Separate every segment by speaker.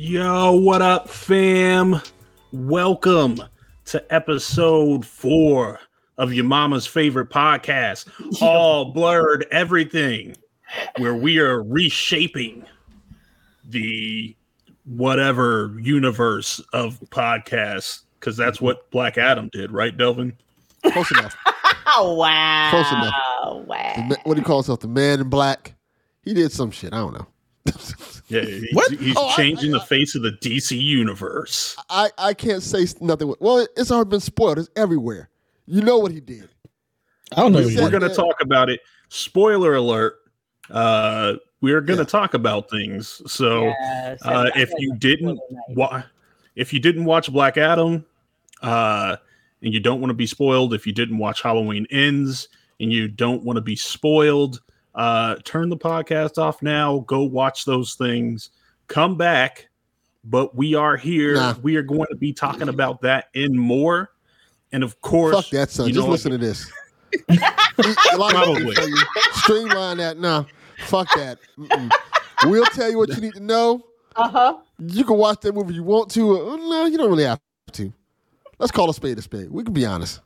Speaker 1: Yo, what up, fam? Welcome to episode four of your mama's favorite podcast, All Blurred Everything, where we are reshaping the whatever universe of podcasts, because that's what Black Adam did, right, Delvin?
Speaker 2: Close enough.
Speaker 3: Oh wow!
Speaker 2: Close enough.
Speaker 3: Wow.
Speaker 2: The what do you call himself? The man in black. He did some shit. I don't know.
Speaker 1: Yeah, he's,
Speaker 4: What?
Speaker 1: he's
Speaker 2: Oh,
Speaker 1: changing
Speaker 2: I-
Speaker 1: the face of the DC universe.
Speaker 2: I, I can't say nothing. Well, it's already been spoiled. It's everywhere. You know what he did.
Speaker 4: I don't know.
Speaker 2: We
Speaker 4: what
Speaker 2: said-
Speaker 1: We're going to talk about it. Spoiler alert. Uh, we're going to
Speaker 2: Yeah.
Speaker 1: talk about things. So,
Speaker 3: Yes,
Speaker 1: uh, if you didn't
Speaker 3: spoiler
Speaker 1: wa- if you didn't watch Black Adam, uh, and you don't want to be spoiled, if you didn't watch Halloween Ends and you don't want to be spoiled, uh, turn the podcast off now. Go watch those things. Come back. But we are here.
Speaker 2: Nah.
Speaker 1: We are going to be talking about that and more. And of course,
Speaker 2: Fuck that, son.
Speaker 1: you
Speaker 2: Just listen to this. A lot of
Speaker 1: Probably.
Speaker 2: people tell you, Streamline that. Nah, fuck that. Mm-mm. We'll tell you what you need to know.
Speaker 3: Uh-huh.
Speaker 2: You can watch that movie if you want to. Uh, no, you don't really have to. Let's call a spade a spade. We can be honest.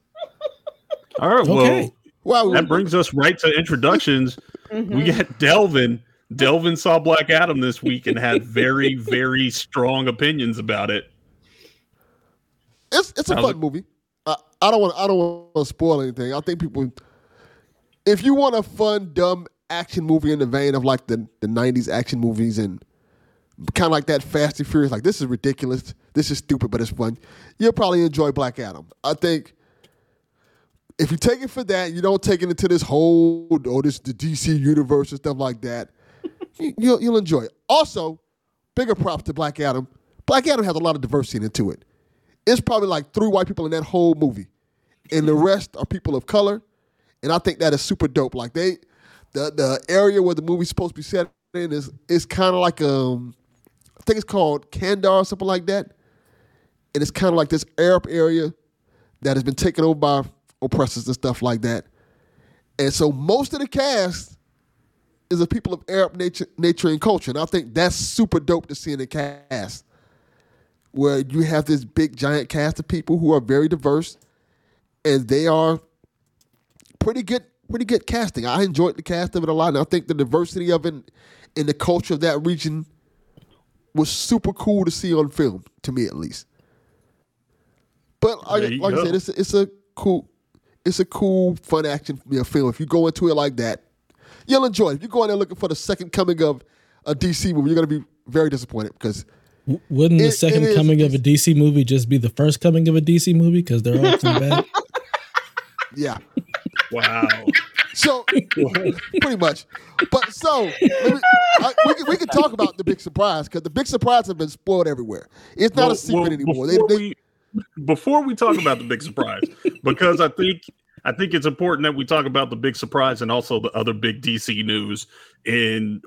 Speaker 1: all right.
Speaker 4: Okay.
Speaker 1: Well,
Speaker 2: Wow,
Speaker 1: that brings us right to introductions.
Speaker 3: Mm-hmm.
Speaker 1: We got Delvin. Delvin saw Black Adam this week and had very, very strong opinions about it.
Speaker 2: it's it's a
Speaker 1: How's
Speaker 2: fun
Speaker 1: it?
Speaker 2: movie. I, I don't want I don't want to spoil anything. I think people, if you want a fun, dumb action movie in the vein of like the the '90s action movies and kind of like that Fast and Furious, like this is ridiculous, this is stupid, but it's fun. You'll probably enjoy Black Adam. I think if you take it for that, you don't take it into this whole oh this the DC universe and stuff like that. you, you'll you'll enjoy it. Also, bigger props to Black Adam. Black Adam has a lot of diversity into it it's probably like three white people in that whole movie, and the rest are people of color. And I think that is super dope. Like they, the the area where the movie's supposed to be set in is is kind of like um, I think it's called Kandar or something like that, and it's kind of like this Arab area that has been taken over by oppressors and stuff like that. And so most of the cast is of people of Arab nature, nature and culture, and I think that's super dope to see in the cast where you have this big giant cast of people who are very diverse and they are pretty good pretty good casting. I enjoyed the cast of it a lot and I think the diversity of it in the culture of that region was super cool to see on film, to me at least. But like, like I said, it's a, it's a cool it's a cool fun action you know, film. If you go into it like that, you'll enjoy it. If you go in there looking for the second coming of a DC movie, you're gonna be very disappointed because
Speaker 4: W- Wouldn't
Speaker 2: It-
Speaker 4: the second
Speaker 2: is-
Speaker 4: coming of a DC movie just be the first coming of a DC movie because they're all too bad?
Speaker 2: yeah.
Speaker 1: Wow.
Speaker 2: So pretty much. But so let me, I, we can we can talk about the big surprise because the big surprise have been spoiled everywhere. It's not
Speaker 1: Well-
Speaker 2: a secret
Speaker 1: well,
Speaker 2: anymore. They, they,
Speaker 1: we, before we talk about the big surprise, because I think I think it's important that we talk about the big surprise and also the other big DC news. And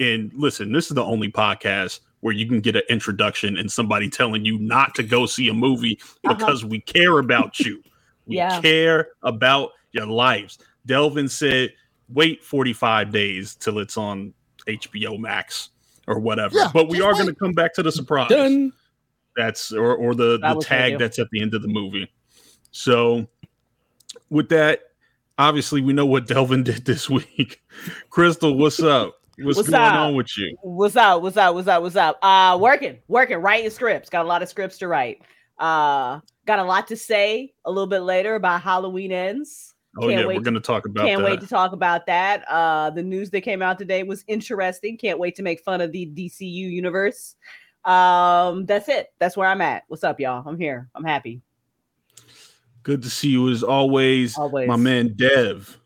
Speaker 1: and listen, this is the only podcast where you can get an introduction and somebody telling you not to go see a movie
Speaker 3: Uh-huh.
Speaker 1: because we care about you. We
Speaker 3: Yeah.
Speaker 1: care about your lives. Delvin said, wait 45 days till it's on HBO Max or whatever.
Speaker 2: Yeah,
Speaker 1: but we are going to come back to the surprise.
Speaker 4: Done.
Speaker 1: That's or or the,
Speaker 3: That
Speaker 1: the tag that's at the end of the movie. So with that, obviously we know what Delvin did this week. Crystal, what's up? What's,
Speaker 3: What's
Speaker 1: going
Speaker 3: up?
Speaker 1: on with you?
Speaker 3: What's up? What's up? What's up? What's up? Uh working, working, writing scripts. Got a lot of scripts to write. Uh got a lot to say a little bit later about Halloween ends.
Speaker 1: Oh
Speaker 3: Can't
Speaker 1: yeah, we're going to talk about that.
Speaker 3: Can't
Speaker 1: that.
Speaker 3: wait to talk about that. Uh the news that came out today was interesting. Can't wait to make fun of the DCU universe. Um that's it. That's where I'm at. What's up, y'all? I'm here. I'm happy.
Speaker 1: Good to see you as always,
Speaker 3: Always.
Speaker 1: my man Dev.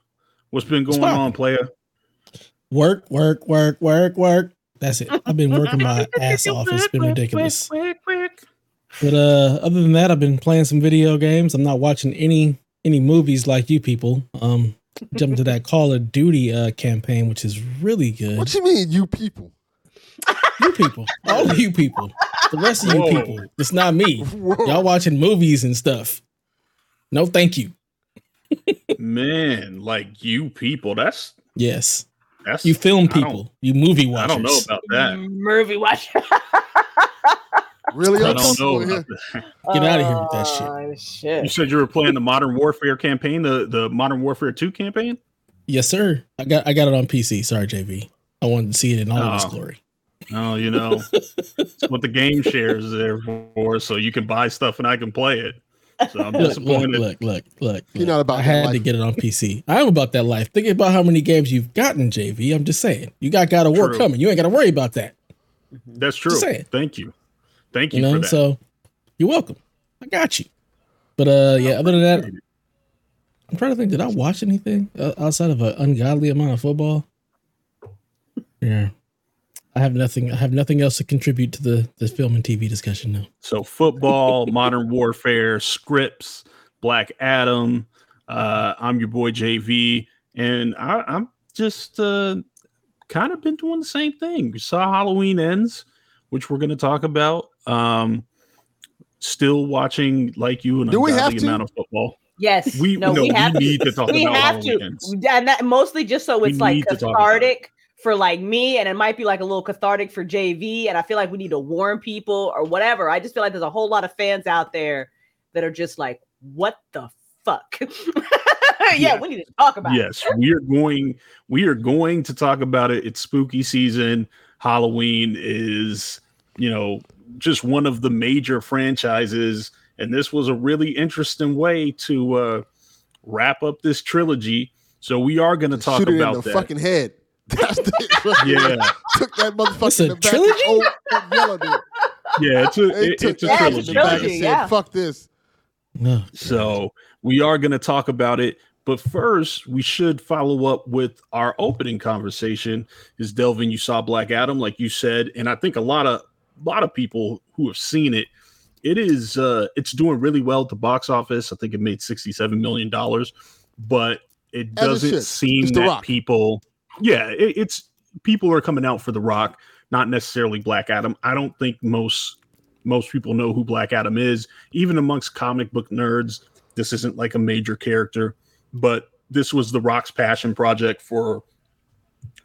Speaker 1: What's been going
Speaker 4: What's
Speaker 1: on, player?
Speaker 4: Work, work, work, work, work. That's it. I've been working my ass off. It's been ridiculous. But uh, other than that, I've been playing some video games. I'm not watching any any movies like you people. Um, jumping to that Call of Duty uh campaign, which is really good.
Speaker 2: what do you mean, you people?
Speaker 4: You people, all of you people, the rest of you
Speaker 1: Whoa.
Speaker 4: people. It's not me.
Speaker 2: Whoa.
Speaker 4: Y'all watching movies and stuff. No, thank you.
Speaker 1: Man, like you people, that's
Speaker 4: Yes,
Speaker 1: that's
Speaker 4: you film people. You movie
Speaker 1: I don't know about that.
Speaker 3: Movie watcher.
Speaker 2: Really
Speaker 1: I don't know.
Speaker 2: in here.
Speaker 1: about that.
Speaker 4: Get outta here with that shit.
Speaker 3: Oh,
Speaker 1: You said you were playing the Modern Warfare campaign, the the Modern Warfare Two campaign.
Speaker 4: Yes, sir. I got I got it on PC. Sorry, JV. I wanted to see it in all of its
Speaker 1: Oh.
Speaker 4: glory.
Speaker 1: Oh, you know, it's what the game shares is there for, so you can buy stuff and I can play it. So I'm
Speaker 4: Look, look,
Speaker 1: disappointed.
Speaker 4: look, look, look.
Speaker 2: You're not about
Speaker 4: I
Speaker 2: that
Speaker 4: had to get it on PC. I am about that life. Think about how many games you've gotten, JV. I'm just saying. You got God of War
Speaker 1: True.
Speaker 4: coming. You ain't got to worry about that.
Speaker 1: That's true.
Speaker 4: Just.
Speaker 1: Thank you. Thank
Speaker 4: You
Speaker 1: you,
Speaker 4: know,
Speaker 1: for that.
Speaker 4: so you're welcome. I got you. But uh, yeah. Other than that, I'm trying to think. Did I watch anything uh, outside of an ungodly amount of football? Yeah, I have nothing. I have nothing else to contribute to the the film and TV discussion now.
Speaker 1: So football, modern warfare, scripts, Black Adam. Uh, I'm your boy JV, and I, I'm just uh, kind of been doing the same thing. We saw Halloween ends, which we're going to talk about. Um, still watching like you an
Speaker 2: Do we have
Speaker 1: ungodly
Speaker 2: to?
Speaker 1: amount of football.
Speaker 3: Yes.
Speaker 1: We
Speaker 3: no,
Speaker 1: no,
Speaker 3: we
Speaker 1: we,
Speaker 3: have to.
Speaker 1: need to talk
Speaker 3: we
Speaker 1: about
Speaker 3: have
Speaker 1: Halloween
Speaker 3: to,
Speaker 1: ends.
Speaker 3: and that mostly just so
Speaker 1: We
Speaker 3: it's like
Speaker 1: need to
Speaker 3: cathartic for like me, and it might be like a little cathartic for JV. And I feel like we need to warn people or whatever. I just feel like there's a whole lot of fans out there that are just like, "What the fuck?" yeah,
Speaker 1: Yeah.
Speaker 3: we need to talk about. it.
Speaker 1: yes we are going we are going to talk about it it's spooky season halloween is you know just one of the major franchises and this was a really interesting way to uh wrap up this trilogy so we are going to talk
Speaker 2: Shoot it in the
Speaker 1: that
Speaker 2: fucking head. That's the
Speaker 1: yeah
Speaker 2: took that motherfucker
Speaker 4: It's a
Speaker 2: in the back.
Speaker 4: trilogy?
Speaker 2: Oh, oh, yellow dude.
Speaker 1: yeah it's a
Speaker 2: They
Speaker 1: it-
Speaker 2: took
Speaker 1: it's a
Speaker 2: that
Speaker 3: Yeah,
Speaker 2: in
Speaker 3: it's
Speaker 2: the
Speaker 3: a
Speaker 1: trilogy
Speaker 2: back and said,
Speaker 3: yeah.
Speaker 2: "Fuck this."
Speaker 4: No.
Speaker 1: So we are going to talk about it, but first we should follow up with our opening conversation. Is Delvin? You saw Black Adam, like you said, and I think a lot of a lot of people who have seen it, it is uh it's doing really well at the box office. I think it made sixty seven million dollars, but it doesn't
Speaker 2: should.
Speaker 1: seem
Speaker 2: It's The
Speaker 1: that
Speaker 2: Rock.
Speaker 1: people, yeah, it, it's people are coming out for The Rock, not necessarily Black Adam. I don't think most most people know who Black Adam is, even amongst comic book nerds. This isn't like a major character, but this was The Rock's passion project for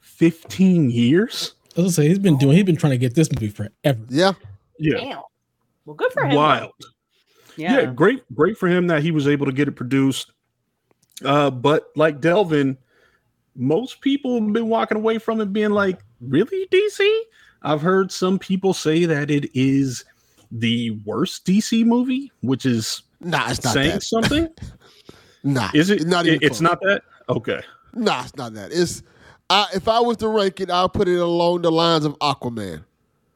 Speaker 1: 15 years.
Speaker 4: I was gonna say he's been doing. He's been trying to get this movie forever.
Speaker 2: Yeah,
Speaker 1: Yeah,
Speaker 3: Damn. Well, good for him.
Speaker 1: wild. Yeah.
Speaker 3: Yeah.
Speaker 1: great, great for him that he was able to get it produced. Uh, but like Delvin, most people have been walking away from it being like, really, DC? I've heard some people say that it is the worst DC movie, which is
Speaker 2: nah, it's not
Speaker 1: saying
Speaker 2: that.
Speaker 1: something.
Speaker 2: Nah,
Speaker 1: Is it?
Speaker 2: Not even.
Speaker 1: it's not that. Okay.
Speaker 2: Nah, it's not that. It's. I, if I was to rank it, I'll put it along the lines of Aquaman.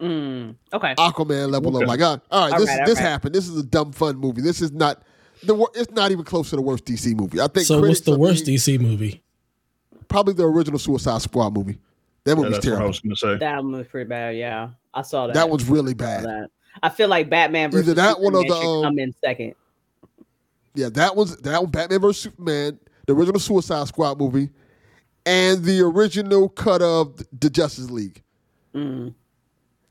Speaker 3: Mm, okay.
Speaker 2: Aquaman level
Speaker 1: Okay.
Speaker 2: of like, uh, all right,
Speaker 3: All
Speaker 2: this
Speaker 3: right,
Speaker 2: this
Speaker 3: right.
Speaker 2: happened. This is a dumb fun movie. This is not the. It's not even close to the worst DC movie. I think.
Speaker 4: So what's the worst
Speaker 2: being-
Speaker 4: DC movie?
Speaker 2: Probably the original Suicide Squad movie. That
Speaker 1: Yeah,
Speaker 2: movie's
Speaker 1: that's what I
Speaker 2: terrible.
Speaker 1: was going to say.
Speaker 3: That one was pretty bad. Yeah, I saw that.
Speaker 2: That was really bad.
Speaker 3: that. I feel like Batman versus
Speaker 2: Either that one or the,
Speaker 3: should
Speaker 2: um,
Speaker 3: come in second.
Speaker 2: Yeah, that was that one. Batman vs Superman, the original Suicide Squad movie, and the original cut of the Justice League.
Speaker 3: Mm.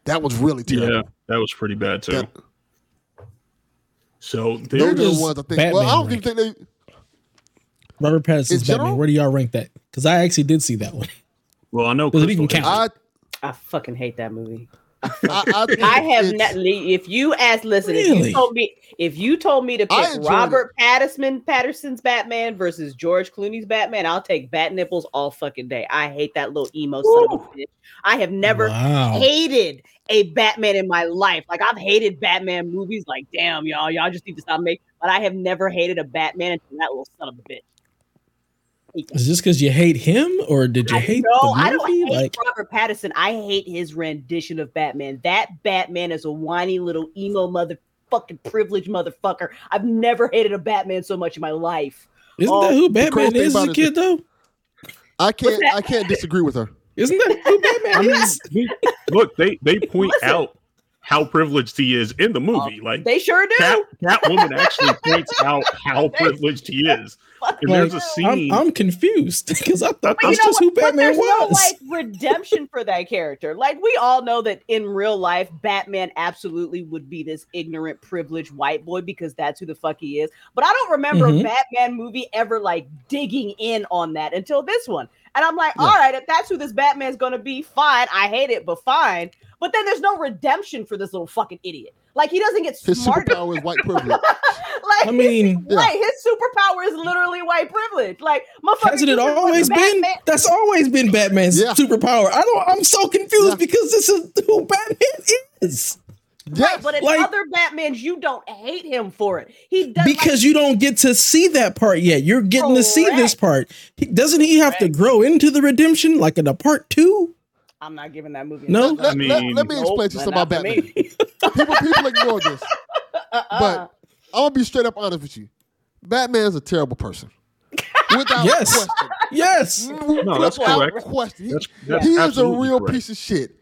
Speaker 2: That was really terrible.
Speaker 1: Yeah, that was pretty bad too.
Speaker 2: That-
Speaker 1: so
Speaker 2: Those
Speaker 1: there's
Speaker 2: are the
Speaker 4: does
Speaker 2: ones I think.
Speaker 4: Batman
Speaker 2: well, I don't
Speaker 4: rank?
Speaker 2: even think they.
Speaker 4: Robert Pattinson's
Speaker 2: In
Speaker 4: Batman.
Speaker 2: general?
Speaker 4: Where do y'all rank that? Because I actually did see that one.
Speaker 1: well, I know
Speaker 4: Does it
Speaker 1: Crystal
Speaker 4: even count?
Speaker 2: I
Speaker 3: I fucking hate that movie.
Speaker 2: I, I,
Speaker 3: I have
Speaker 2: it's-
Speaker 3: not. If you ask, listen, if you told me, if you told me to
Speaker 2: I
Speaker 3: pick
Speaker 2: enjoyed
Speaker 3: Robert Patterson Patterson's Batman versus George Clooney's Batman, I'll take bat nipples all fucking day. I hate that little emo son of a bitch. I have never
Speaker 4: Wow.
Speaker 3: hated a Batman in my life. Like I've hated Batman movies. Like damn, y'all, y'all just need to stop making. But I have never hated a Batman until that little son of a bitch. Hate that.
Speaker 4: Is this because you hate him, or did you
Speaker 3: I-
Speaker 4: hate
Speaker 3: no, I don't
Speaker 4: movie?
Speaker 3: hate
Speaker 4: Like,
Speaker 3: Robert Pattinson. I hate his rendition of Batman. That Batman is a whiny little emo motherfucking privileged motherfucker. I've never hated a Batman so much in my life.
Speaker 4: isn't
Speaker 3: Oh,
Speaker 4: that um,
Speaker 2: who
Speaker 4: Batman is as a kid, though?
Speaker 2: I can't. I can't disagree with her.
Speaker 4: Isn't that who Batman
Speaker 1: I mean,
Speaker 4: is?
Speaker 1: look, they they point
Speaker 3: Listen.
Speaker 1: out how privileged he is in the um, movie. like
Speaker 3: They sure do.
Speaker 1: Cat Catwoman actually points out how privileged he is. And there's a
Speaker 4: Like,
Speaker 1: scene.
Speaker 4: I'm, I'm confused because I thought that's
Speaker 3: you know
Speaker 4: just who
Speaker 3: Batman But
Speaker 4: Batman
Speaker 3: there's no like redemption for that character. Like we all know that in real life, Batman absolutely would be this ignorant, privileged white boy because that's who the fuck he is. But I don't remember
Speaker 4: Mhm.
Speaker 3: a Batman movie ever like digging in on that until this one. And I'm like,
Speaker 2: Yeah.
Speaker 3: all right, if that's who this Batman's gonna be, fine. I hate it, but fine. But then there's no redemption for this little fucking idiot. Like he doesn't get
Speaker 2: His
Speaker 3: smarter.
Speaker 2: superpower is white privilege.
Speaker 3: like
Speaker 4: I mean,
Speaker 2: Yeah.
Speaker 3: right, his superpower is literally white privilege. Like motherfucker,
Speaker 4: hasn't it always been?
Speaker 3: Batman-
Speaker 4: That's always been Batman's
Speaker 2: Yeah.
Speaker 4: superpower. I don't. I'm so confused
Speaker 2: Yeah.
Speaker 4: because this is who Batman is.
Speaker 2: yes.
Speaker 3: Right, but in
Speaker 4: Like-
Speaker 3: other Batmans, you don't hate him for it. He does
Speaker 4: Because you don't get to see that part yet. You're getting to see this part. He, doesn't he have to grow into the redemption like in a part two?
Speaker 3: I'm not giving that movie.
Speaker 4: No?
Speaker 2: let, let-
Speaker 1: mean-
Speaker 2: let me
Speaker 3: Nope,
Speaker 2: explain to you
Speaker 3: not
Speaker 2: something about
Speaker 3: for
Speaker 2: Batman. people, people ignore this,
Speaker 3: Uh-uh.
Speaker 2: but I'm gonna be straight up honest with you. Batman's a terrible person. Without
Speaker 4: Yes.
Speaker 2: question.
Speaker 4: yes.
Speaker 1: No, that's
Speaker 2: Without
Speaker 1: correct.
Speaker 2: question. He,
Speaker 1: That's- that's
Speaker 2: he is a real
Speaker 1: correct.
Speaker 2: piece of shit.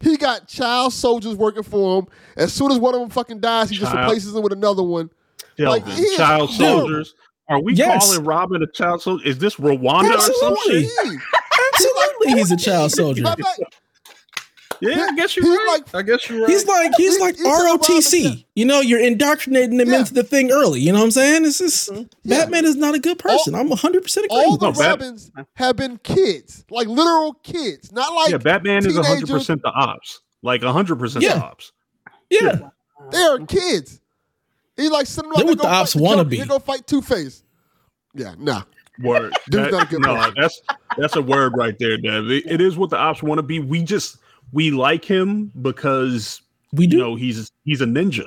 Speaker 2: He got child soldiers working for him. As soon as one of them fucking dies, he just replaces them with another one. Like, he
Speaker 1: child
Speaker 2: horrible.
Speaker 1: soldiers. Are we
Speaker 4: Yes.
Speaker 1: calling Robin a child soldier? Is this Rwanda or some
Speaker 4: Absolutely.
Speaker 1: shit?
Speaker 2: He-
Speaker 4: Absolutely, he's a child soldier.
Speaker 2: Matter of fact,
Speaker 1: Yeah, I guess you're right.
Speaker 2: like-
Speaker 1: I guess you're right.
Speaker 4: He's like he's like
Speaker 2: he's
Speaker 4: ROTC. You know, you're indoctrinating them
Speaker 2: Yeah.
Speaker 4: into the thing early. You know what I'm saying? It's just mm-hmm.
Speaker 2: Yeah.
Speaker 4: Batman is not a good person. I'm 100 percent agree.
Speaker 2: all the
Speaker 1: No, Bat-
Speaker 2: Robins have been kids, like literal kids, not like
Speaker 1: yeah, Batman is
Speaker 2: teenagers.
Speaker 1: 100 percent the ops, like 100 percent the ops.
Speaker 4: yeah.
Speaker 2: They are kids. He like sitting
Speaker 4: They're
Speaker 2: like
Speaker 4: what the ops wanna be.
Speaker 2: They go fight Two Face. Yeah, nah.
Speaker 1: Word.
Speaker 2: Dude's
Speaker 1: That-
Speaker 2: not a good
Speaker 1: no,
Speaker 2: person.
Speaker 1: that's that's a word right there, Dev. It- it is what the ops want to be. We just we like him because
Speaker 4: We
Speaker 1: you know he's he's a ninja,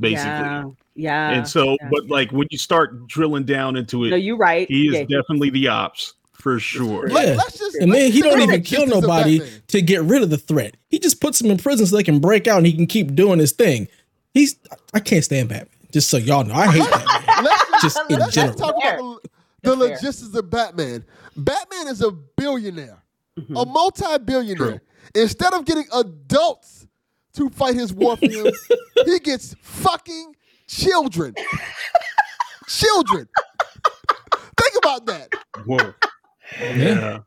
Speaker 1: basically.
Speaker 3: Yeah, yeah.
Speaker 1: and so,
Speaker 3: yeah.
Speaker 1: but like when you start drilling down into it,
Speaker 3: no, you're right.
Speaker 1: he is
Speaker 3: Yeah,
Speaker 1: definitely the ops for sure.
Speaker 4: Yeah.
Speaker 2: Let, us just
Speaker 4: and then he don't even kill nobody to get rid of the threat. He just puts them in prison so they can break out and he can keep doing his thing. He's I can't stand Batman. Just so y'all know, I hate Batman.
Speaker 2: Let's
Speaker 4: Just in
Speaker 2: let's,
Speaker 4: general.
Speaker 2: let's talk about the, the
Speaker 3: That's fair.
Speaker 2: logistics of Batman. Batman is a billionaire,
Speaker 3: Mm-hmm.
Speaker 2: a multi-billionaire.
Speaker 1: True.
Speaker 2: Instead of getting adults to fight his war for him, he gets fucking children. children. Think about that.
Speaker 1: Whoa. Yeah.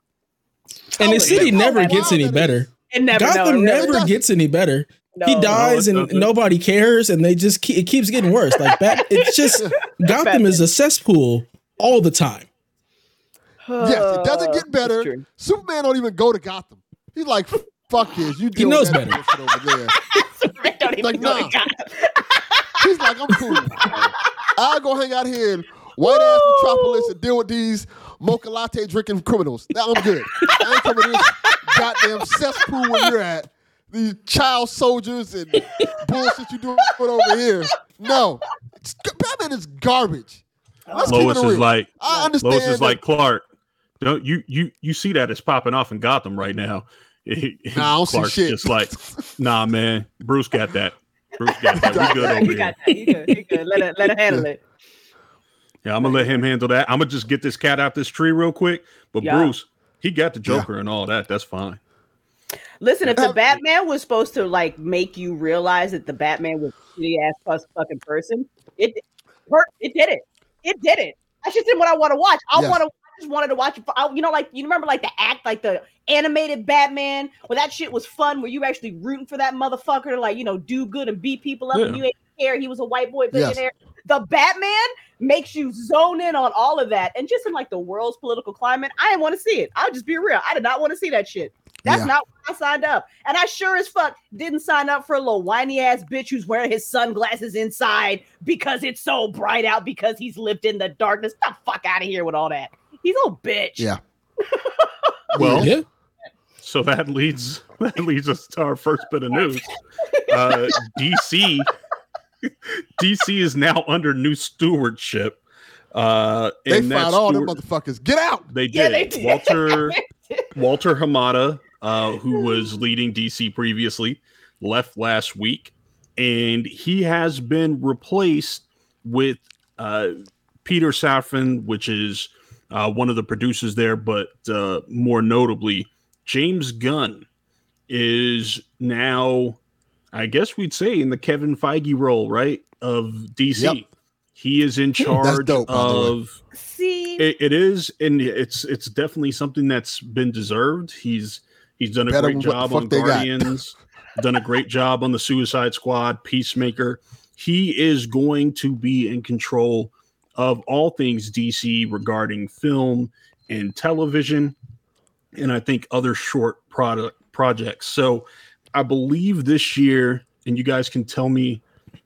Speaker 4: And the city never gets any better.
Speaker 3: It never,
Speaker 4: Gotham
Speaker 3: no, it really
Speaker 4: never gets any better. He dies
Speaker 1: No,
Speaker 4: and
Speaker 1: doesn't.
Speaker 4: nobody cares, and they just keep, it keeps getting worse. Like that, it's just Gotham is a cesspool all the time.
Speaker 2: Yes, it doesn't get better. Superman don't even go to Gotham. He's like, fuck this. You deal
Speaker 4: knows
Speaker 2: with that
Speaker 4: better.
Speaker 2: bullshit over there.
Speaker 3: Don't even
Speaker 2: Like,
Speaker 3: go to. Gotham.
Speaker 2: He's like, I'm cool. I'll go hang out here in white ass metropolis and deal with these mocha latte drinking criminals. Now I'm good. I ain't coming to this goddamn cesspool where you're at. These child soldiers and bullshit you doing over here. No. It's, Batman is garbage. Let's keep
Speaker 1: Lois
Speaker 2: it
Speaker 1: is
Speaker 2: real.
Speaker 1: like
Speaker 2: I understand.
Speaker 1: Lois is
Speaker 2: that-
Speaker 1: like Clark. Don't you you you see that it's popping off in Gotham right now?
Speaker 2: Nah, I don't see
Speaker 1: Clark's
Speaker 2: shit.
Speaker 1: just like, nah, man. Bruce got that. Bruce got that. We good over
Speaker 3: You
Speaker 1: here.
Speaker 3: got that. You good. You good. Let it let it handle it.
Speaker 1: Yeah, I'm gonna let him handle that. I'm gonna just get this cat out this tree real quick. But
Speaker 3: Yeah.
Speaker 1: Bruce, he got the Joker and all that. That's fine.
Speaker 3: Listen, if the Batman was supposed to like make you realize that the Batman was a shitty ass plus fucking person, it hurt. It did it. It did it. That's just what I want to watch. I
Speaker 2: Yes.
Speaker 3: want to. I just wanted to watch. I, you know, like you remember like the act, like the animated Batman, where that shit was fun, where you were actually rooting for that motherfucker to like you know do good and beat people up, and you ain't care. He was a white boy
Speaker 2: Yes.
Speaker 3: Billionaire. The Batman makes you zone in on all of that, and just in like the world's political climate, I didn't want to see it. I'll just be real. I did not want to see that shit. That's
Speaker 2: Yeah.
Speaker 3: not why I signed up. And I sure as fuck didn't sign up for a little whiny ass bitch who's wearing his sunglasses inside because it's so bright out because he's lived in the darkness. Get the fuck out of here with all that. He's a bitch.
Speaker 2: Yeah.
Speaker 1: Well,
Speaker 4: Yeah,
Speaker 1: so that leads that leads us to our first bit of news. Uh, DC DC is now under new stewardship. Uh,
Speaker 2: They
Speaker 1: and that
Speaker 2: fired all them motherfuckers. Get out.
Speaker 1: They did.
Speaker 3: Yeah, they did.
Speaker 1: Walter Walter Hamada, uh, who was leading DC previously, left last week, and he has been replaced with uh, Peter Safran, which is uh, one of the producers there, but uh, more notably, James Gunn is now, I guess we'd say, in the Kevin Feige role, right, of DC.
Speaker 2: Yep.
Speaker 1: He is in charge
Speaker 2: dope, by the way.
Speaker 1: of
Speaker 3: See,
Speaker 1: it, it is, and it's it's definitely something that's been deserved. He's he's done a
Speaker 2: Better
Speaker 1: great
Speaker 2: than what the
Speaker 1: job on. Guardians, done a great job on the Suicide Squad, Peacemaker. He is going to be in control of all things DC regarding film and television, and I think other short product projects. So I believe this year, and you guys can tell me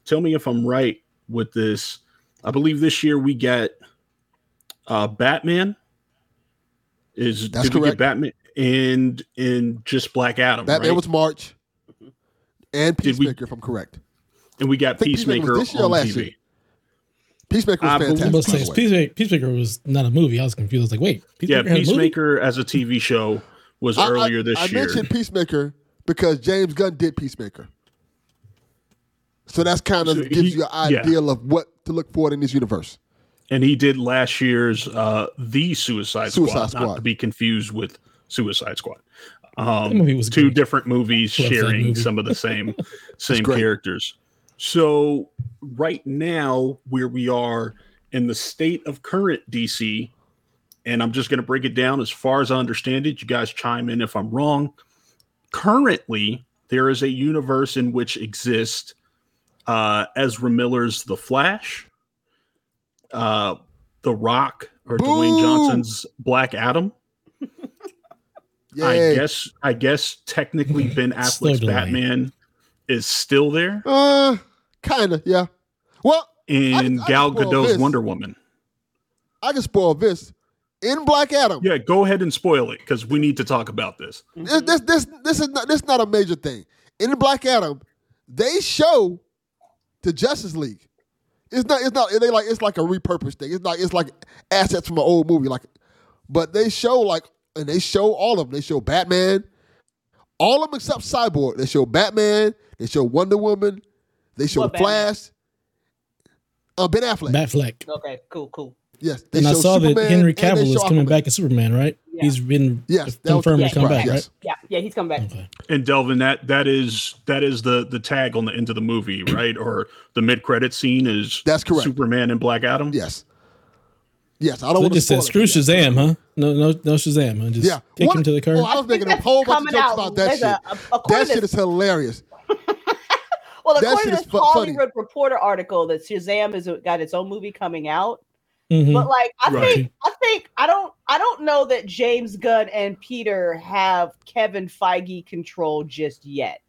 Speaker 1: tell me if I'm right with this. I believe this year we get uh Batman. Is
Speaker 2: That's
Speaker 1: did we get
Speaker 2: correct.
Speaker 1: Batman and and just Black Adam?
Speaker 2: Batman
Speaker 1: right?
Speaker 2: was March, and
Speaker 1: Did we-
Speaker 2: Peacemaker, if I'm correct.
Speaker 1: and we got
Speaker 2: Peacemaker
Speaker 1: Peacemaker
Speaker 2: was this year
Speaker 1: on
Speaker 2: last
Speaker 1: TV.
Speaker 2: year? Peacemaker was
Speaker 1: I
Speaker 2: fantastic.
Speaker 4: was
Speaker 2: by
Speaker 4: saying,
Speaker 2: the way.
Speaker 4: Peacemaker, Peacemaker was not a movie. I was confused. I was like, wait,
Speaker 1: Yeah,
Speaker 4: Peacemaker had a movie?
Speaker 1: Peacemaker as a TV show was
Speaker 2: I- I-
Speaker 1: earlier this
Speaker 2: I
Speaker 1: year.
Speaker 2: I mentioned Peacemaker because James Gunn did Peacemaker. So that's kind of
Speaker 1: So
Speaker 2: gives
Speaker 1: he-
Speaker 2: you an
Speaker 1: yeah.
Speaker 2: idea of what to look for in this universe.
Speaker 1: and he did last year's uh the Suicide,
Speaker 2: Suicide
Speaker 1: Squad, not to be confused with Suicide Squad. Um,
Speaker 4: movie was
Speaker 1: two
Speaker 4: great.
Speaker 1: different movies
Speaker 4: Love
Speaker 1: sharing
Speaker 4: movie.
Speaker 1: some of the same same characters. So right now, where we are in the state of current DC, and I'm just going to break it down as far as I understand it. You guys chime in if I'm wrong. Currently, there is a universe in which exists uh, Ezra Miller's The Flash, uh, The Rock, or Dwayne Johnson's Black Adam. I guess I guess technically Ben Affleck's
Speaker 4: Dwayne.
Speaker 1: Batman is still there,
Speaker 2: Uh, kind of, yeah. Well,
Speaker 1: and
Speaker 2: I
Speaker 1: Gal Gadot's
Speaker 2: this.
Speaker 1: Wonder Woman.
Speaker 2: I can spoil this. In Black Adam,
Speaker 1: Yeah, go ahead and spoil it because we need to talk about this.
Speaker 2: this, this this this is not this is not a major thing. In Black Adam, they show the Justice League. It's not it's not they like it's like a repurposed thing. It's like it's like assets from an old movie. Like, but they show like and they show all of them. They show Batman, all of them except Cyborg. They show Batman. They show Wonder Woman. They show
Speaker 3: What Batman?
Speaker 2: Flash. Uh, Ben Affleck.
Speaker 4: Batfleck.
Speaker 3: Okay, cool, cool.
Speaker 2: Yes, they
Speaker 4: And I
Speaker 2: show
Speaker 4: saw that Henry Cavill is coming
Speaker 2: Aquaman.
Speaker 4: back as Superman, right?
Speaker 3: Yeah.
Speaker 4: He's been
Speaker 2: Yes, that was-
Speaker 4: confirmed
Speaker 3: yeah,
Speaker 4: to come back,
Speaker 2: yes.
Speaker 4: right?
Speaker 3: Yeah, yeah, he's coming back.
Speaker 4: Okay.
Speaker 1: And Delvin, that that is that is the the tag on the end of the movie, right? Or the mid credit scene is
Speaker 2: That's correct.
Speaker 1: Superman and Black Adam.
Speaker 2: Yes. Yes, I don't
Speaker 4: So it
Speaker 2: want to
Speaker 4: just said screw Shazam, huh? No, no, no Shazam. Huh? Just
Speaker 2: Yeah.
Speaker 4: kick
Speaker 2: What-
Speaker 4: him to the curb.
Speaker 2: Oh, I was making a whole bunch of jokes
Speaker 3: out,
Speaker 2: about that
Speaker 3: there's
Speaker 2: shit.
Speaker 3: a- a-
Speaker 2: that shit is hilarious.
Speaker 3: Well, according
Speaker 2: shit
Speaker 3: to this
Speaker 2: fu- funny.
Speaker 3: Hollywood Reporter article, that Shazam has got its own movie coming out.
Speaker 4: Mhm.
Speaker 3: But like, I
Speaker 1: Right.
Speaker 3: think, I think, I don't, I don't know that James Gunn and Peter have Kevin Feige control just yet.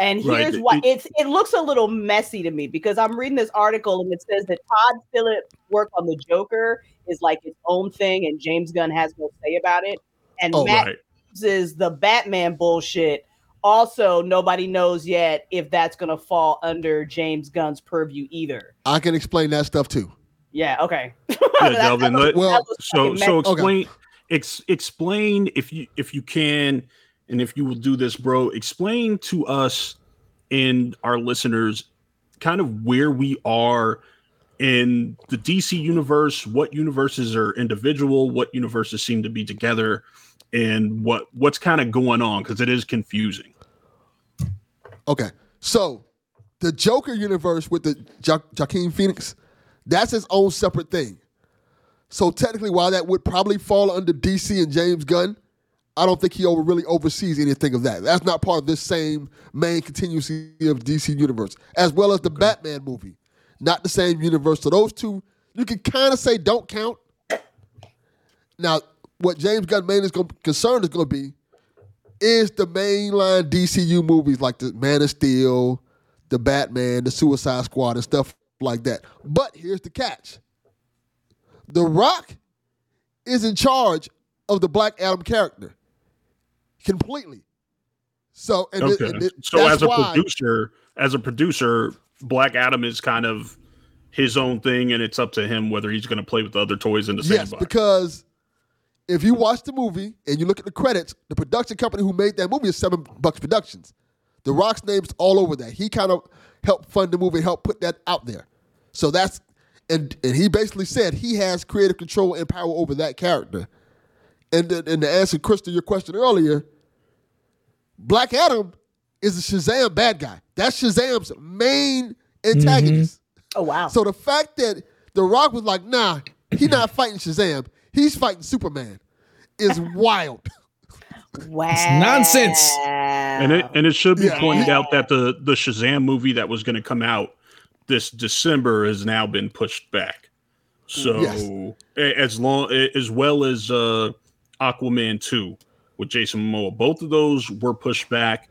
Speaker 3: And
Speaker 1: Right.
Speaker 3: here's why
Speaker 1: It-
Speaker 3: it's it looks a little messy to me because I'm reading this article and it says that Todd Phillips' work on the Joker is like its own thing, and James Gunn has no say about it. And
Speaker 2: Oh,
Speaker 3: Matt
Speaker 1: Right.
Speaker 3: Is the Batman bullshit. Also, nobody knows yet if that's going to fall under James Gunn's purview either.
Speaker 2: I can explain that stuff too.
Speaker 3: Yeah. Okay.
Speaker 1: Yeah, Delvin. let-
Speaker 3: was-
Speaker 2: Well,
Speaker 1: so so
Speaker 3: messy.
Speaker 1: explain ex, explain if you if you can and if you will do this bro explain to us and our listeners kind of where we are in the DC universe what universes are individual what universes seem to be together and what what's kind of going on because it is confusing
Speaker 2: Okay. So the Joker universe with the jo- Joaquin Phoenix, that's its own separate thing. So technically, while that would probably fall under DC and James Gunn, I don't think he over, really oversees anything of that. That's not part of this same main continuity of DC universe, as well as the Batman movie. Not the same universe. So those two, you can kind of say don't count. Now, what James Gunn main is going concerned is going to be is the mainline DCU movies like the Man of Steel, the Batman, the Suicide Squad, and stuff like that. But here's the catch: The Rock is in charge of the Black Adam character completely. So, and it-
Speaker 1: okay
Speaker 2: and it-
Speaker 1: so as a
Speaker 2: why-
Speaker 1: producer as a producer black adam is kind of his own thing and it's up to him whether he's going to play with the other toys in the
Speaker 2: Yes,
Speaker 1: sandbox
Speaker 2: because if you watch the movie and you look at the credits, the production company who made that movie is Seven Bucks Productions. The Rock's name's all over that. He kind of helped fund the movie, helped put that out there. So that's and and he basically said he has creative control and power over that character. And then- and to answer Chris to your question earlier, Black Adam is a Shazam bad guy. That's Shazam's main antagonist. Mm-hmm.
Speaker 3: Oh wow.
Speaker 2: So the fact that The Rock was like, nah, he's not fighting Shazam, he's fighting Superman is wild.
Speaker 3: wow.
Speaker 4: nonsense.
Speaker 1: and it and it should be
Speaker 2: Yeah.
Speaker 1: pointed out that the the Shazam movie that was going to come out this December has now been pushed back. So
Speaker 2: Yes.
Speaker 1: as long as well as uh Aquaman 2 with Jason Momoa both of those were pushed back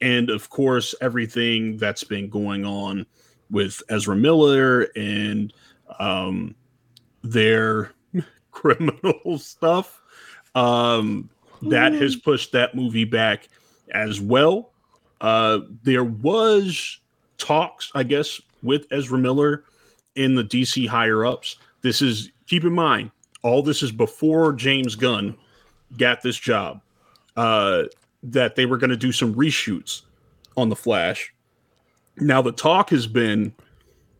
Speaker 1: and of course everything that's been going on with Ezra Miller and um, their criminal stuff. Um, that has pushed that movie back as well. Uh, there was talks, I guess, with Ezra Miller in the DC higher ups. This is keep in mind, all this is before James Gunn got this job. Uh, that they were going to do some reshoots on the Flash. Now the talk has been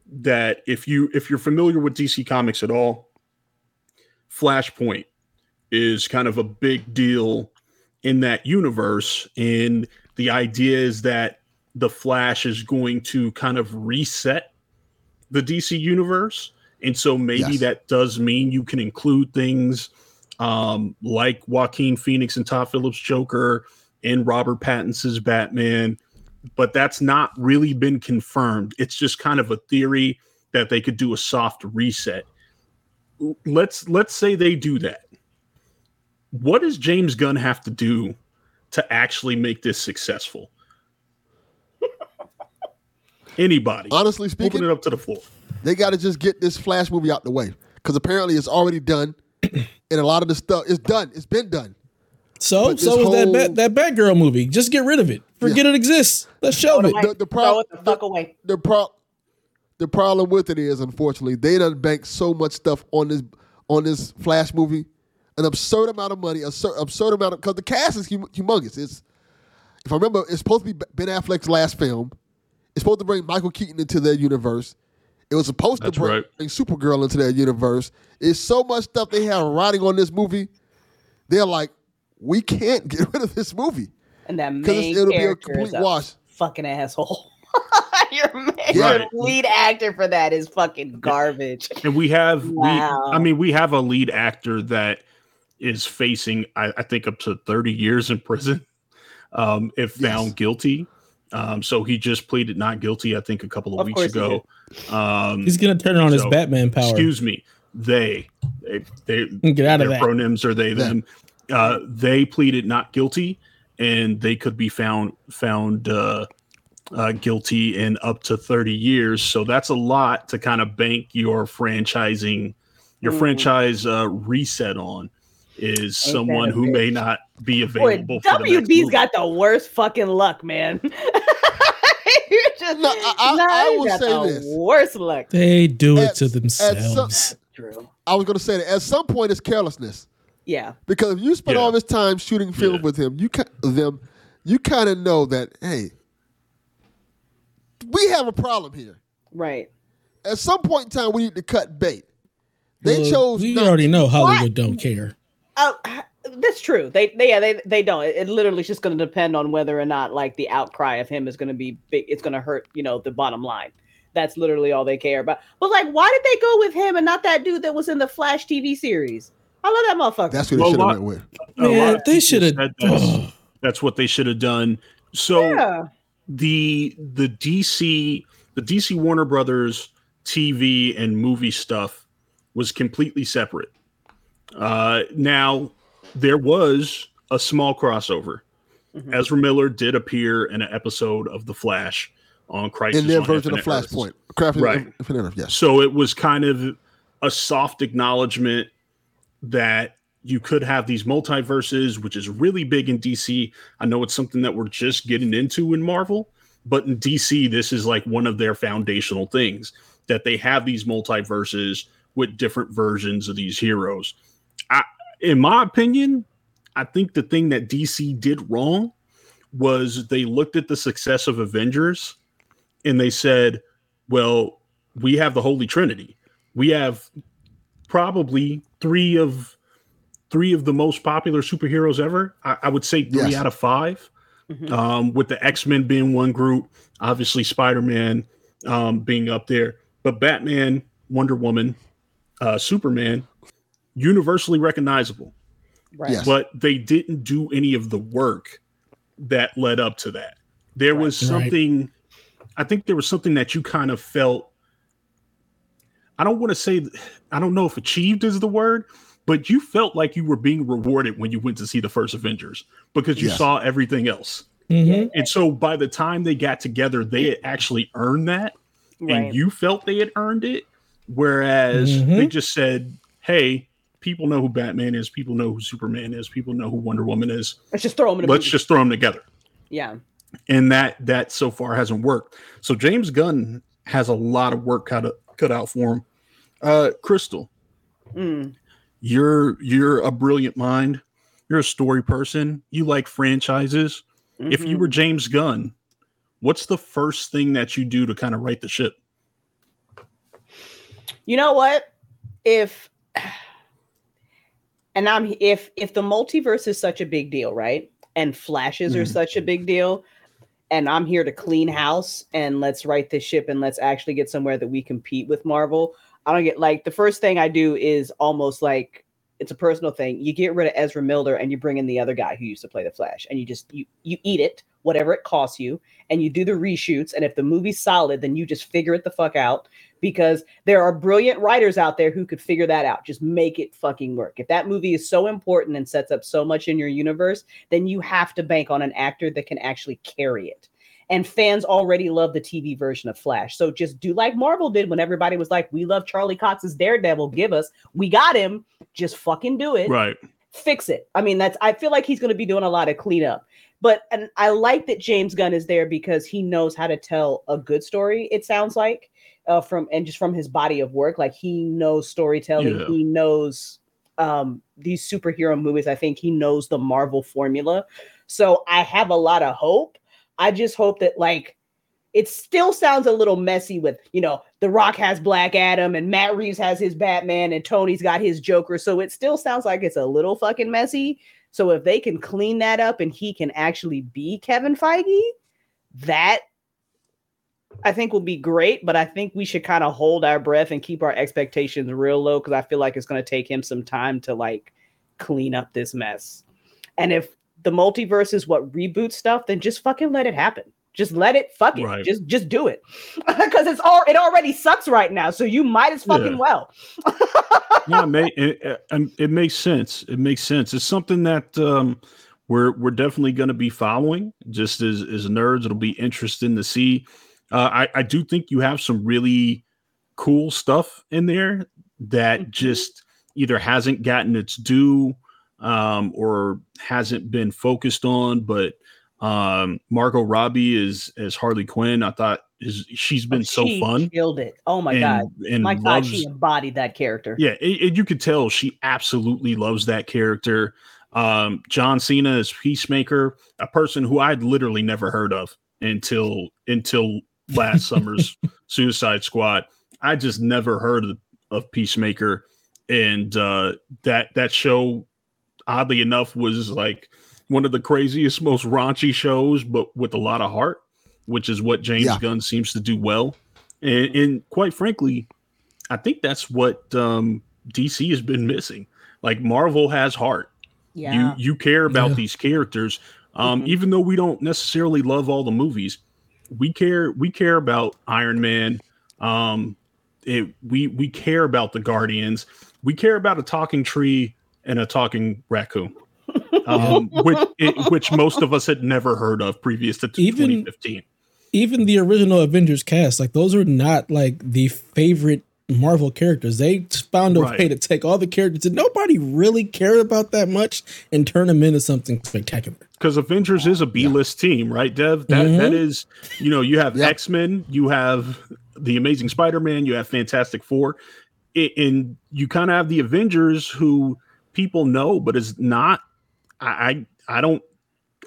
Speaker 1: that if you if you're familiar with DC Comics at all, Flashpoint is kind of a big deal in that universe and the idea is that the Flash is going to kind of reset the DC universe. And so maybe
Speaker 2: Yes.
Speaker 1: that does mean you can include things um, like Joaquin Phoenix and Todd Phillips' Joker and Robert Pattinson's Batman, but that's not really been confirmed. It's just kind of a theory that they could do a soft reset. Let's let's say they do that. What does James Gunn have to do to actually make this successful? Anybody?
Speaker 2: Honestly
Speaker 1: Open
Speaker 2: speaking,
Speaker 1: it up to the floor.
Speaker 2: they got to just get this Flash movie out the way because apparently it's already done, and a lot of the stuff is done. It's been done.
Speaker 4: So
Speaker 2: But
Speaker 4: so
Speaker 2: this
Speaker 4: is that
Speaker 2: whole-
Speaker 4: Bat, that Batgirl movie. Just get rid of it. Forget it exists. Let's shelve it.
Speaker 2: The- the
Speaker 3: Throw
Speaker 2: prob-
Speaker 3: the fuck away.
Speaker 2: The pro- the problem with it is, unfortunately, they done banked so much stuff on this on this Flash movie, an absurd amount of money, a absurd, absurd amount of because the cast is hum- humongous. It's if I remember, it's supposed to be Ben Affleck's last film. It's supposed to bring Michael Keaton into their universe. It was supposed
Speaker 1: That's
Speaker 2: to bring,
Speaker 1: right.
Speaker 2: bring Supergirl into their universe. It's so much stuff they have riding on this movie. They're like, we can't get rid of this movie
Speaker 3: And that
Speaker 2: because
Speaker 3: main
Speaker 2: it'll be a
Speaker 3: character is
Speaker 2: complete
Speaker 3: a
Speaker 2: wash.
Speaker 3: fucking asshole. your, main,
Speaker 2: Yeah.
Speaker 3: lead actor for that is fucking garbage.
Speaker 1: And we have,
Speaker 3: Wow.
Speaker 1: we, I mean, we have a lead actor that is facing, I, I think, up to 30 years in prison um, if found
Speaker 2: Yes.
Speaker 1: guilty. Um, so he just pleaded not guilty, I think, a couple of,
Speaker 3: Of
Speaker 1: weeks
Speaker 3: course he
Speaker 1: ago. Um,
Speaker 4: He's gonna turn on his Batman power.
Speaker 1: excuse me, they, they, they
Speaker 4: Get out of
Speaker 1: their
Speaker 4: that.
Speaker 1: pronouns are they
Speaker 2: Them.
Speaker 1: them. Uh, they pleaded not guilty, and they could be found found uh, uh, guilty in up to thirty years. So that's a lot to kind of bank your franchising, your
Speaker 3: Mhm.
Speaker 1: franchise uh, reset on. Is
Speaker 3: Ain't
Speaker 1: someone
Speaker 3: that a
Speaker 1: who may not be
Speaker 3: Boy,
Speaker 1: available. for the next
Speaker 3: got the worst fucking luck, man. You're just,
Speaker 2: No, I- I-
Speaker 3: nah,
Speaker 2: I
Speaker 3: you
Speaker 2: will
Speaker 3: got
Speaker 2: say
Speaker 3: the
Speaker 2: this.
Speaker 3: Worst luck.
Speaker 4: They do it
Speaker 2: At-
Speaker 4: to
Speaker 2: at some-
Speaker 4: themselves.
Speaker 3: True.
Speaker 2: I was going to say that at some point it's carelessness.
Speaker 3: Yeah.
Speaker 2: Because if you spend
Speaker 1: Yeah.
Speaker 2: all this time shooting film
Speaker 1: Yeah.
Speaker 2: with him, you ki- them, you kind of know that hey, we have a problem here.
Speaker 3: Right.
Speaker 2: At some point in time, we need to cut bait. They
Speaker 4: Well,
Speaker 2: chose.
Speaker 4: We
Speaker 2: not
Speaker 4: already
Speaker 2: to.
Speaker 4: know Hollywood don't care.
Speaker 3: Oh, that's true. They, they, yeah, they, they don't. It, it literally is just going to depend on whether or not like the outcry of him is going to be big. It's going to hurt, you know, the bottom line. That's literally all they care about. But like, why did they go with him and not that dude that was in the Flash TV series? I love that motherfucker.
Speaker 2: That's who they should have went with.
Speaker 1: A lot
Speaker 4: Man,
Speaker 1: of
Speaker 4: they should have.
Speaker 1: That's, that's what they should have done. So.
Speaker 3: yeah.
Speaker 1: the the DC the DC Warner Brothers TV and movie stuff was completely separate. Uh, now there was a small crossover.
Speaker 3: Mhm.
Speaker 1: Ezra Miller did appear in an episode of The Flash on Crisis
Speaker 2: In their
Speaker 1: on
Speaker 2: version of
Speaker 1: Infinite Earths.
Speaker 2: Flashpoint, Craft
Speaker 1: Right.
Speaker 2: Infinite Earth, yes.
Speaker 1: So it was kind of a soft acknowledgement that you could have these multiverses, which is really big in DC. I know it's something that we're just getting into in Marvel, but in DC, this is like one of their foundational things that they have these multiverses with different versions of these heroes. I, in my opinion, I think the thing that DC did wrong was they looked at the success of Avengers and they said, well, we have the Holy Trinity. We have probably three of three of the most popular superheroes ever. I, I would say three
Speaker 2: Yes.
Speaker 1: out of 5
Speaker 3: Mhm.
Speaker 1: Um, with the X Men being one group, obviously Spider Man um, being up there, but Batman, Wonder Woman, uh, Superman, universally recognizable.
Speaker 3: Right.
Speaker 2: Yes.
Speaker 1: But they didn't do any of the work that led up to that. There was
Speaker 4: Right.
Speaker 1: something, I think there was something that you kind of felt. I don't want to say, I don't know if achieved is the word, but you felt like you were being rewarded when you went to see the first Avengers because you
Speaker 2: Yes.
Speaker 1: saw everything else.
Speaker 4: Mhm.
Speaker 1: And so by the time they got together, they had actually earned that.
Speaker 3: Right.
Speaker 1: and you felt they had earned it, whereas
Speaker 4: Mhm.
Speaker 1: they just said, "Hey, people know who Batman is, people know who Superman is, people know who Wonder Woman is.
Speaker 3: Let's just throw them in a
Speaker 1: Let's
Speaker 3: movie.
Speaker 1: just throw them together."
Speaker 3: yeah.
Speaker 1: and that that so far hasn't worked. So James Gunn has a lot of work cut cut out for him. Uh, Crystal,
Speaker 3: Mm.
Speaker 1: you're you're a brilliant mind. You're a story person. You like franchises. If you
Speaker 3: Mhm.
Speaker 1: were James Gunn, what's the first thing that you do to kind of right the ship?
Speaker 3: You know what? If and I'm if if the multiverse is such a big deal, right? And flashes are
Speaker 1: Mhm.
Speaker 3: such a big deal, and I'm here to clean house and let's right this ship and let's actually get somewhere that we compete with Marvel. I don't get like the first thing I do is almost like it's a personal thing. You get rid of Ezra Miller and you bring in the other guy who used to play the Flash, and you just you you eat it, whatever it costs you, and you do the reshoots. And if the movie's solid, then you just figure it the fuck out because there are brilliant writers out there who could figure that out. Just make it fucking work. If that movie is so important and sets up so much in your universe, then you have to bank on an actor that can actually carry it. And fans already love the TV version of Flash. So just do like Marvel did when everybody was like, we love Charlie Cox's Daredevil. Give us, we got him. Just fucking do it
Speaker 1: Right.
Speaker 3: fix it. I mean, that's I feel like he's going to be doing a lot of cleanup. But and I like that James Gunn is there because he knows how to tell a good story. It sounds like uh, from and just from his body of work, like he knows storytelling.
Speaker 1: Yeah.
Speaker 3: He knows um, these superhero movies. I think he knows the Marvel formula. So I have a lot of hope. I just hope that like it still sounds a little messy with you know the rock has black adam and matt reeves has his batman and tony's got his joker so it still sounds like it's a little fucking messy so if they can clean that up and he can actually be kevin feige that i think will be great but i think we should kind of hold our breath and keep our expectations real low because i feel like it's going to take him some time to like clean up this mess and if the multiverse is what reboots stuff then just fucking let it happen just let it fuck it.
Speaker 1: Right.
Speaker 3: Just just do it. Because it's all it already sucks right now. So you might as fucking
Speaker 1: Yeah.
Speaker 3: well.
Speaker 1: no, it, may, it, it, it makes sense. It makes sense. It's something that um, we're we're definitely going to be following. Just as as nerds, it'll be interesting to see. Uh, I I do think you have some really cool stuff in there that
Speaker 3: Mhm.
Speaker 1: just either hasn't gotten its due um, or hasn't been focused on. But um, Margot Robbie is as Harley Quinn. I thought is she's been so
Speaker 3: She
Speaker 1: fun.
Speaker 3: Killed it. Oh my
Speaker 1: and,
Speaker 3: god.
Speaker 1: and
Speaker 3: My god, she embodied that character.
Speaker 1: yeah, and you could tell she absolutely loves that character. Um, John Cena is Peacemaker, a person who I'd literally never heard of until until last summer's Suicide Squad. I just never heard of, of Peacemaker, and uh, that that show, oddly enough, was like one of the craziest, most raunchy shows, but with a lot of heart, which is what James
Speaker 2: Yeah.
Speaker 1: Gunn seems to do well. And, and quite frankly, I think that's what um, DC has been missing. Like Marvel has heart.
Speaker 3: Yeah.
Speaker 1: You you care about
Speaker 4: Yeah.
Speaker 1: these characters, um,
Speaker 3: Mhm.
Speaker 1: even though we don't necessarily love all the movies. We care. We care about Iron Man. Um, it, we we care about the Guardians. We care about a talking tree and a talking raccoon, um, which it, which most of us had never heard of previous to
Speaker 4: Even-
Speaker 1: 2015.
Speaker 4: even the original Avengers cast, like those are not like the favorite Marvel characters. They found a
Speaker 1: Right.
Speaker 4: way to take all the characters that nobody really cared about that much and turn them into something spectacular.
Speaker 1: Because Avengers is a B list team, right, Dev? That that
Speaker 4: Mhm.
Speaker 1: is, you know, you have
Speaker 2: Yep.
Speaker 1: X Men, you have the Amazing Spider Man, you have Fantastic Four, I- and you kind of have the Avengers who people know, but is not. I I, I don't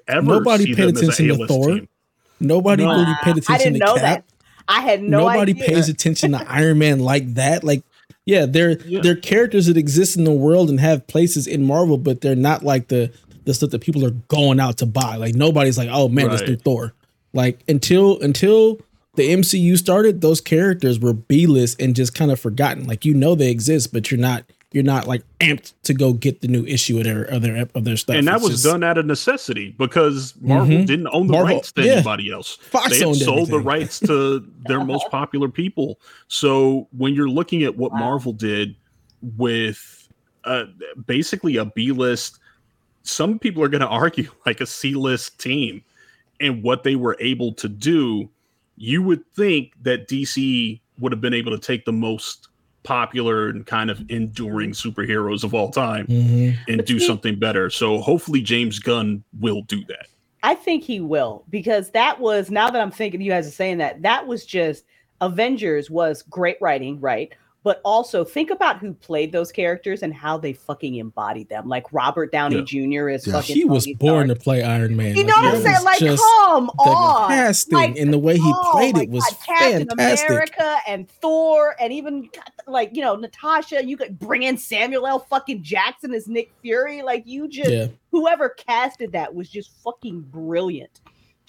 Speaker 1: ever
Speaker 4: Nobody
Speaker 1: see
Speaker 4: paid
Speaker 1: them as
Speaker 4: attention
Speaker 1: a
Speaker 4: to Thor.
Speaker 1: team.
Speaker 4: Nobody
Speaker 1: No.
Speaker 4: really paid
Speaker 3: I
Speaker 4: attention
Speaker 3: didn't
Speaker 4: to
Speaker 3: know
Speaker 4: Cap.
Speaker 3: that. I had no
Speaker 4: Nobody
Speaker 3: idea.
Speaker 4: pays attention to Iron Man like that. Like, yeah, they're
Speaker 1: Yeah.
Speaker 4: they're characters that exist in the world and have places in Marvel, but they're not like the the stuff that people are going out to buy. Like nobody's like, oh man, let's do
Speaker 1: Right.
Speaker 4: Thor. Like until until the MCU started, those characters were B list and just kind of forgotten. Like you know they exist, but you're not you're not like amped to go get the new issue of their of their of their stuff.
Speaker 1: And that
Speaker 4: It's
Speaker 1: was
Speaker 4: just-
Speaker 1: done out of necessity because Marvel
Speaker 4: Mhm.
Speaker 1: didn't own the
Speaker 4: Marvel-
Speaker 1: rights to
Speaker 4: yeah.
Speaker 1: anybody else.
Speaker 4: Fox
Speaker 1: they had
Speaker 4: owned
Speaker 1: sold the rights to their most popular people. So when you're looking at what
Speaker 3: Wow.
Speaker 1: Marvel did with uh, basically a B list, some people are going to argue like a C list team, and what they were able to do, you would think that DC would have been able to take the most popular and kind of enduring superheroes of all time
Speaker 4: Mhm.
Speaker 1: and
Speaker 3: But
Speaker 1: do
Speaker 3: see-
Speaker 1: something better. So hopefully James Gunn will do that.
Speaker 3: I think he will because that was now that I'm thinking you guys are saying that that was just Avengers was great writing, right? But also think about who played those characters and how they fucking embodied them. Like Robert Downey
Speaker 1: Yeah.
Speaker 3: Jr. is
Speaker 2: Yeah.
Speaker 3: fucking.
Speaker 4: He was
Speaker 3: Tony
Speaker 4: born
Speaker 3: Stark.
Speaker 4: to play Iron Man.
Speaker 3: You know
Speaker 4: Like,
Speaker 3: what I'm saying? Like,
Speaker 4: just
Speaker 3: come
Speaker 4: the
Speaker 3: on.
Speaker 4: casting
Speaker 3: Like,
Speaker 4: and the way he
Speaker 3: Oh
Speaker 4: played it was
Speaker 3: God, Captain
Speaker 4: fantastic.
Speaker 3: America and Thor and even like you know Natasha. You could bring in Samuel L. fucking Jackson as Nick Fury. Like you just
Speaker 4: Yeah,
Speaker 3: whoever casted that was just fucking brilliant.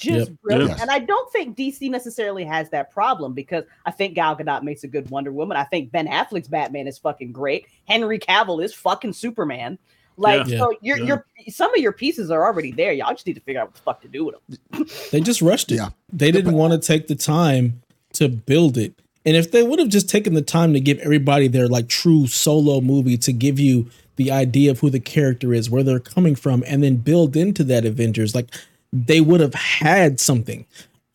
Speaker 3: Just
Speaker 4: Yep.
Speaker 3: brilliant.
Speaker 2: Yes.
Speaker 3: And I don't think DC necessarily has that problem because I think Gal Gadot makes a good Wonder Woman. I think Ben Affleck's Batman is fucking great. Henry Cavill is fucking Superman. Like
Speaker 4: Yeah.
Speaker 3: so you're
Speaker 1: Yeah.
Speaker 3: you're some of your pieces are already there. Y'all just need to figure out what the fuck to do with them.
Speaker 4: they just rushed it.
Speaker 2: Yeah.
Speaker 4: They didn't want to take the time to build it. And if they would have just taken the time to give everybody their like true solo movie to give you the idea of who the character is, where they're coming from, and then build into that Avengers, like they would have had something.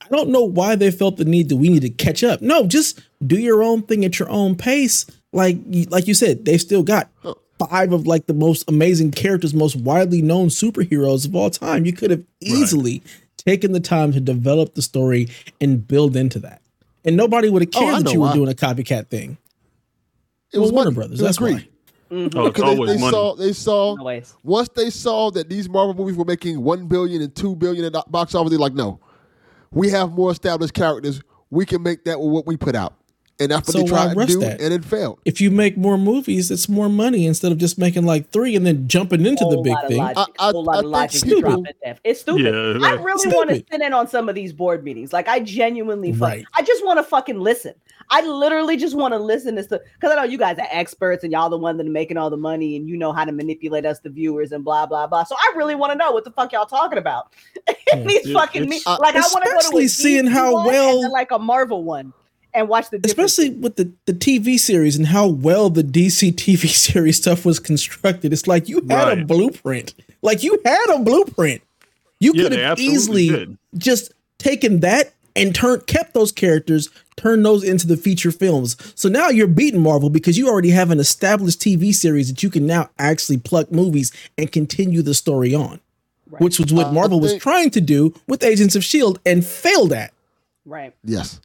Speaker 4: I don't know why they felt the need that we need to catch up. No, just do your own thing at your own pace. Like like you said, they still got five of like the most amazing characters, most widely known superheroes of all time. You could have easily taken the time to develop the story and build into that. And nobody would have
Speaker 2: Oh,
Speaker 4: cared that
Speaker 2: know
Speaker 4: you were doing a copycat thing.
Speaker 2: It was
Speaker 4: Warner. Brothers.
Speaker 2: It was
Speaker 4: That's why.
Speaker 2: Greed.
Speaker 1: Oh, it's
Speaker 2: Because they, they
Speaker 1: money.
Speaker 2: saw they saw
Speaker 3: Always.
Speaker 2: once they saw that these Marvel movies were making one billion and two billion at box office, they're like, no, we have more established characters. We can make that with what we put out, and that's what
Speaker 4: So
Speaker 2: they tried to do,
Speaker 4: that?
Speaker 2: and it failed.
Speaker 4: If you make more movies, it's more money instead of just making like three and then jumping into the big
Speaker 3: lot of
Speaker 4: thing.
Speaker 3: logic,
Speaker 2: I- I-
Speaker 3: whole lot
Speaker 2: I
Speaker 3: of
Speaker 2: think
Speaker 3: logic to
Speaker 2: people-
Speaker 3: drop it. It's stupid.
Speaker 1: Yeah,
Speaker 3: I really want to sit in on some of these board meetings. Like I genuinely, fuck,
Speaker 4: Right.
Speaker 3: I just want to fucking listen. I literally just want to listen to stuff because I know you guys are experts and y'all the one that are making all the money and you know how to manipulate us, the viewers, and blah blah blah. So I really want to know what the fuck y'all talking about. in these
Speaker 1: It-
Speaker 3: fucking me-
Speaker 2: Uh,
Speaker 3: like I want to go to a
Speaker 4: especially seeing
Speaker 3: DC
Speaker 4: how
Speaker 3: one and
Speaker 4: well-
Speaker 3: then, like a Marvel one and watch the.
Speaker 4: Especially with the, the TV series and how well the DC TV series stuff was constructed. It's like you had a blueprint. Like you had a blueprint. You
Speaker 1: Yeah,
Speaker 4: could have easily
Speaker 1: did.
Speaker 4: just taken that and turned kept those characters, turned those into the feature films. So now you're beating Marvel because you already have an established TV series that you can now actually pluck movies and continue the story on.
Speaker 3: Right.
Speaker 4: Which was what
Speaker 2: Uh, I
Speaker 4: Marvel was trying to do with Agents of Shield and failed at.
Speaker 3: right.
Speaker 2: Yes,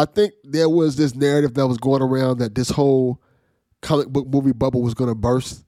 Speaker 2: I think there was this narrative that was going around that this whole comic book movie bubble was going to burst.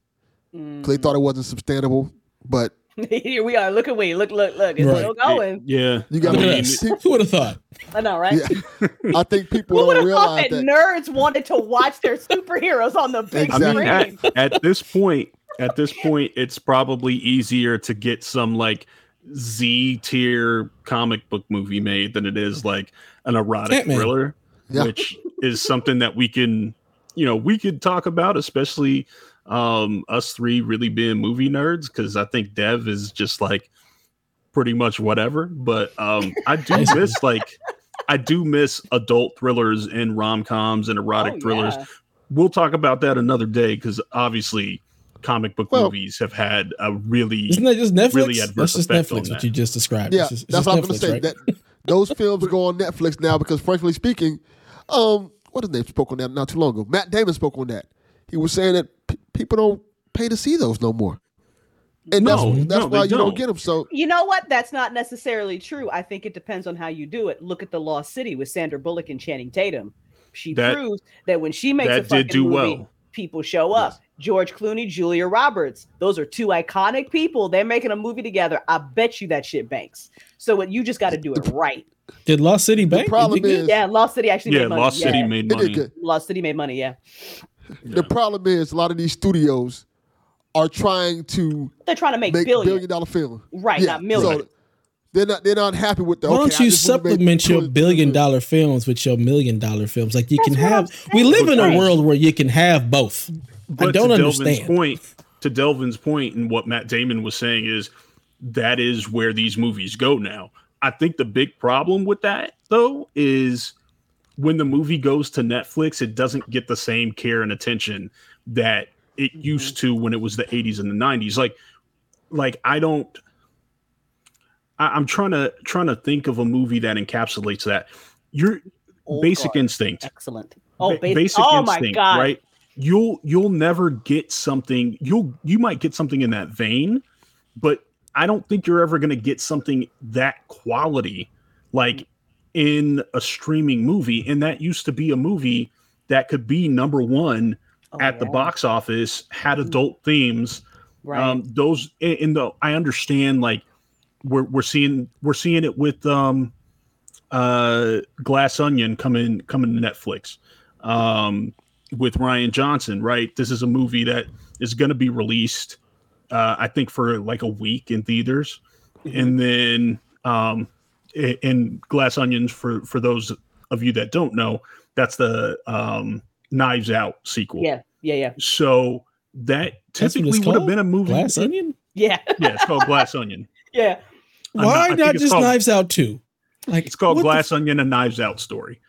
Speaker 2: 'cause They mm. thought it wasn't sustainable, but
Speaker 3: Here we are. Look at we. Look, look, look. It's
Speaker 4: Right.
Speaker 3: still going.
Speaker 1: Yeah.
Speaker 2: you got
Speaker 4: Look
Speaker 1: I mean.
Speaker 4: Who would have thought?
Speaker 3: I know, right?
Speaker 2: yeah. I think people
Speaker 3: Who would
Speaker 2: don't
Speaker 3: have thought
Speaker 2: realize
Speaker 3: that,
Speaker 2: that.
Speaker 3: nerds wanted to watch their superheroes on the big
Speaker 1: I mean, at, at this point, at this point, it's probably easier to get some like Z tier comic book movie made than it is like an erotic
Speaker 4: Ant-Man.
Speaker 1: thriller,
Speaker 2: Yeah.
Speaker 1: which is something that we can, you know, we could talk about, especially um us three really being movie nerds, because I think Dev is just like pretty much whatever. But um I do miss like I do miss adult thrillers and rom coms and erotic
Speaker 3: Oh,
Speaker 1: thrillers
Speaker 3: yeah.
Speaker 1: we'll talk about that another day because obviously comic book
Speaker 2: Well-
Speaker 1: movies have had a really
Speaker 4: Isn't that just Netflix?
Speaker 1: really adverse
Speaker 4: That's just
Speaker 1: effect on
Speaker 4: Netflix, what
Speaker 1: that.
Speaker 4: you just described.
Speaker 2: Yeah,
Speaker 4: It's just- it's
Speaker 2: that's what I'm going to say.
Speaker 4: right?
Speaker 2: That those films go on Netflix now because, frankly speaking, um, what his name spoke on that not too long ago. Matt Damon spoke on that. He was saying that p- people don't pay to see those no more, and
Speaker 1: No,
Speaker 2: that's that's
Speaker 1: no,
Speaker 2: why you don't
Speaker 1: don't.
Speaker 2: get them. So
Speaker 3: You know what? That's not necessarily true. I think it depends on how you do it. Look at the Lost City with Sandra Bullock and Channing Tatum. She
Speaker 1: That-
Speaker 3: proves that when she makes a
Speaker 1: that
Speaker 3: fucking
Speaker 1: did do
Speaker 3: movie,
Speaker 1: well.
Speaker 3: People show up. George Clooney, Julia Roberts. Those are two iconic people. They're making a movie together. I bet you that shit banks. So what you just got to do it right.
Speaker 4: Did Lost City Bank?
Speaker 2: problem
Speaker 4: Did it
Speaker 2: is-
Speaker 3: Yeah, Lost City actually
Speaker 1: yeah
Speaker 3: made money.
Speaker 1: lost city
Speaker 3: yeah.
Speaker 1: made
Speaker 2: it did
Speaker 1: money.
Speaker 3: Lost City made money. Yeah,
Speaker 2: The problem is a lot of these studios are trying to
Speaker 3: they're trying to make,
Speaker 2: make
Speaker 3: billion.
Speaker 2: billion dollar film.
Speaker 3: Right, not million.
Speaker 2: So they're not they're not happy with the.
Speaker 4: Why don't
Speaker 2: I
Speaker 4: you
Speaker 2: just wanna make
Speaker 4: supplement your billion dollar films with your million dollar films? Like you
Speaker 3: That's
Speaker 4: can have. We live in a world where you can have both.
Speaker 1: but
Speaker 4: I don't
Speaker 1: to delvin's
Speaker 4: understand.
Speaker 1: point to delvin's point and what matt damon was saying is that is where these movies go now i think the big problem with that though is when the movie goes to netflix it doesn't get the same care and attention that it used to when it was the 80s and the 90s like like i don't I, i'm trying to trying to think of a movie that encapsulates that your
Speaker 3: Old
Speaker 1: basic
Speaker 3: guard.
Speaker 1: instinct.
Speaker 3: Excellent. Oh,
Speaker 1: Ba-
Speaker 3: basic.
Speaker 1: basic
Speaker 3: oh
Speaker 1: instinct,
Speaker 3: my god.
Speaker 1: right? You'll you'll never get something. You'll you might get something in that vein, but I don't think you're ever going to get something that quality like in a streaming movie. And that used to be a movie that could be number one
Speaker 3: Oh,
Speaker 1: at the box office, had adult themes.
Speaker 3: Right.
Speaker 1: Um, those in the I understand like we're we're seeing we're seeing it with um uh Glass Onion coming coming to Netflix um with Rian Johnson, right? This is a movie that is going to be released uh I think for like a week in theaters
Speaker 3: Mm-hmm.
Speaker 1: and then um i- in Glass Onions for for those of you that don't know, that's the um Knives Out sequel.
Speaker 3: yeah. Yeah. Yeah.
Speaker 1: So that typically
Speaker 4: it's
Speaker 1: would have been a movie.
Speaker 4: Glass onion.
Speaker 3: Yeah.
Speaker 1: Yeah, it's called Glass Onion.
Speaker 3: yeah.
Speaker 1: I'm
Speaker 4: Why
Speaker 1: I think
Speaker 4: not just
Speaker 1: called-
Speaker 4: Knives Out too? Like
Speaker 1: It's called
Speaker 4: what the
Speaker 1: Glass Onion and Knives Out story.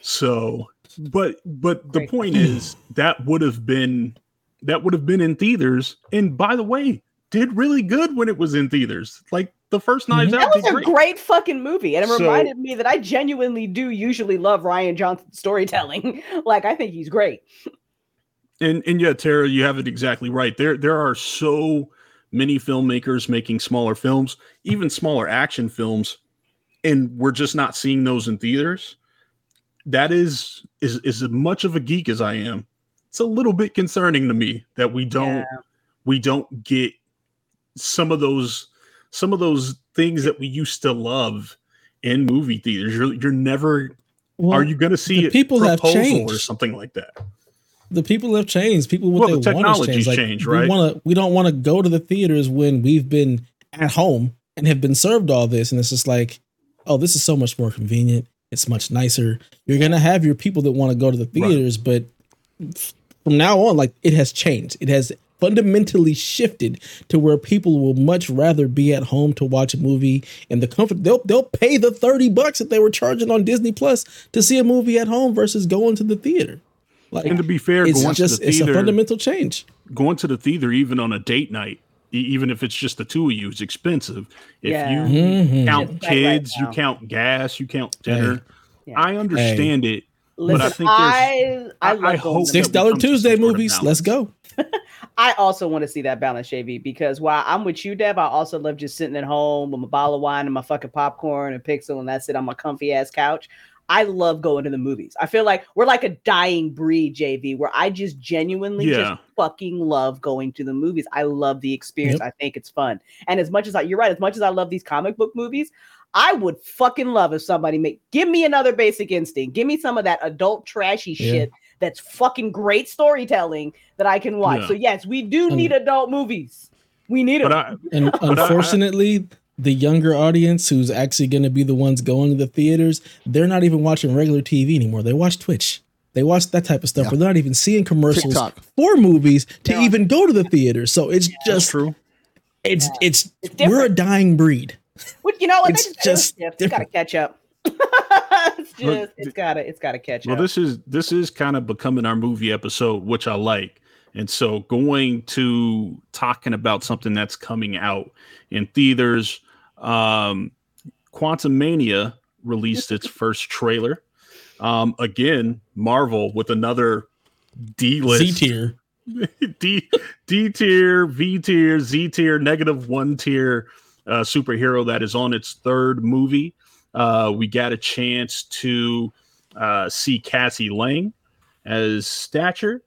Speaker 1: So, but but the
Speaker 3: Great.
Speaker 1: point is that would have been that would have been in theaters. And by the way, did really good when it was in theaters. Like the first mm-hmm. Knives
Speaker 3: That
Speaker 1: Out
Speaker 3: was a
Speaker 1: great.
Speaker 3: great fucking movie, and it
Speaker 1: So-
Speaker 3: reminded me that I genuinely do usually love Rian Johnson's storytelling. like, I think he's great.
Speaker 1: And and yeah, Tara, you have it exactly right. There there are so many filmmakers making smaller films, even smaller action films, and we're just not seeing those in theaters. That is is is as much of a geek as I am. It's a little bit concerning to me that we don't
Speaker 3: Yeah.
Speaker 1: we don't get some of those some of those things that we used to love in movie theaters. You're you're never
Speaker 4: Well,
Speaker 1: are you going to see
Speaker 4: people have
Speaker 1: proposal
Speaker 4: changed.
Speaker 1: or something like that?
Speaker 4: The people have changed. People what
Speaker 1: Well,
Speaker 4: they
Speaker 1: the
Speaker 4: want has changed. Like,
Speaker 1: changed,
Speaker 4: we? Want to? We don't want to go to the theaters when we've been at home and have been served all this, and it's just like, oh, this is so much more convenient. It's much nicer. You're gonna have your people that want to go to the theaters, but from now on, like it has changed. It has fundamentally shifted to where people will much rather be at home to watch a movie in the comfort. They'll they'll pay the thirty bucks that they were charging on Disney Plus to see a movie at home versus going to the theater. Like
Speaker 1: And to be fair,
Speaker 4: it's
Speaker 1: going
Speaker 4: just
Speaker 1: to the
Speaker 4: it's a fundamental change.
Speaker 1: going to the theater, even on a date night, even if it's just the two of you, is expensive. If
Speaker 3: Yeah.
Speaker 1: you
Speaker 4: Mhm.
Speaker 1: count
Speaker 3: It's like right
Speaker 1: kids, you count gas, you count dinner.
Speaker 3: Yeah.
Speaker 1: I understand it.
Speaker 3: Listen,
Speaker 1: I
Speaker 3: I,
Speaker 1: think
Speaker 3: I,
Speaker 1: there's- I-
Speaker 3: love
Speaker 1: I
Speaker 3: going
Speaker 1: hope
Speaker 4: Six
Speaker 3: the-
Speaker 4: dollar
Speaker 1: come to some
Speaker 4: Tuesday
Speaker 1: sort
Speaker 4: movies. Let's go.
Speaker 3: I also want to see that balance, JV, because while I'm with you, Deb, I also love just sitting at home with my bottle of wine and my fucking popcorn and pixel, and that's it on my comfy ass couch. I love going to the movies. I feel like we're like a dying breed, JV, where I just genuinely
Speaker 1: Yeah.
Speaker 3: just fucking love going to the movies. I love the experience. I think it's fun. And as much as I, you're right, as much as I love these comic book movies, I would fucking love if somebody make give me another basic instinct. Give me some of that adult trashy
Speaker 4: Yeah.
Speaker 3: shit that's fucking great storytelling that I can watch.
Speaker 1: Yeah.
Speaker 3: So yes, we do
Speaker 4: Um,
Speaker 3: need adult movies. We need
Speaker 1: But
Speaker 3: them.
Speaker 1: I,
Speaker 4: And
Speaker 1: I-
Speaker 4: unfortunately, the younger audience who's actually going to be the ones going to the theaters, they're not even watching regular TV anymore. They watch Twitch. They watch that type of stuff.
Speaker 2: Yeah.
Speaker 4: Where they're not even seeing commercials
Speaker 2: TikTok.
Speaker 4: for movies to
Speaker 3: Yeah.
Speaker 4: even go to the theater. So it's
Speaker 1: that's
Speaker 4: just
Speaker 1: true.
Speaker 4: it's
Speaker 3: Yeah.
Speaker 4: it's,
Speaker 3: It's
Speaker 4: we're a dying breed.
Speaker 3: What you know what?
Speaker 4: it's
Speaker 3: They
Speaker 4: just
Speaker 3: it's gotta catch up. it's
Speaker 1: Look,
Speaker 3: just it's gotta it's gotta catch
Speaker 1: Well,
Speaker 3: up.
Speaker 1: Well, this is this is kind of becoming our movie episode, which I like. And so going to talking about something that's coming out in theaters, um Quantumania released its first trailer. Um again, Marvel with another D list
Speaker 4: tier,
Speaker 1: D D tier, V tier, Z tier, negative one tier uh, superhero that is on its third movie. Uh, we got a chance to uh, see Cassie Lang as Stature.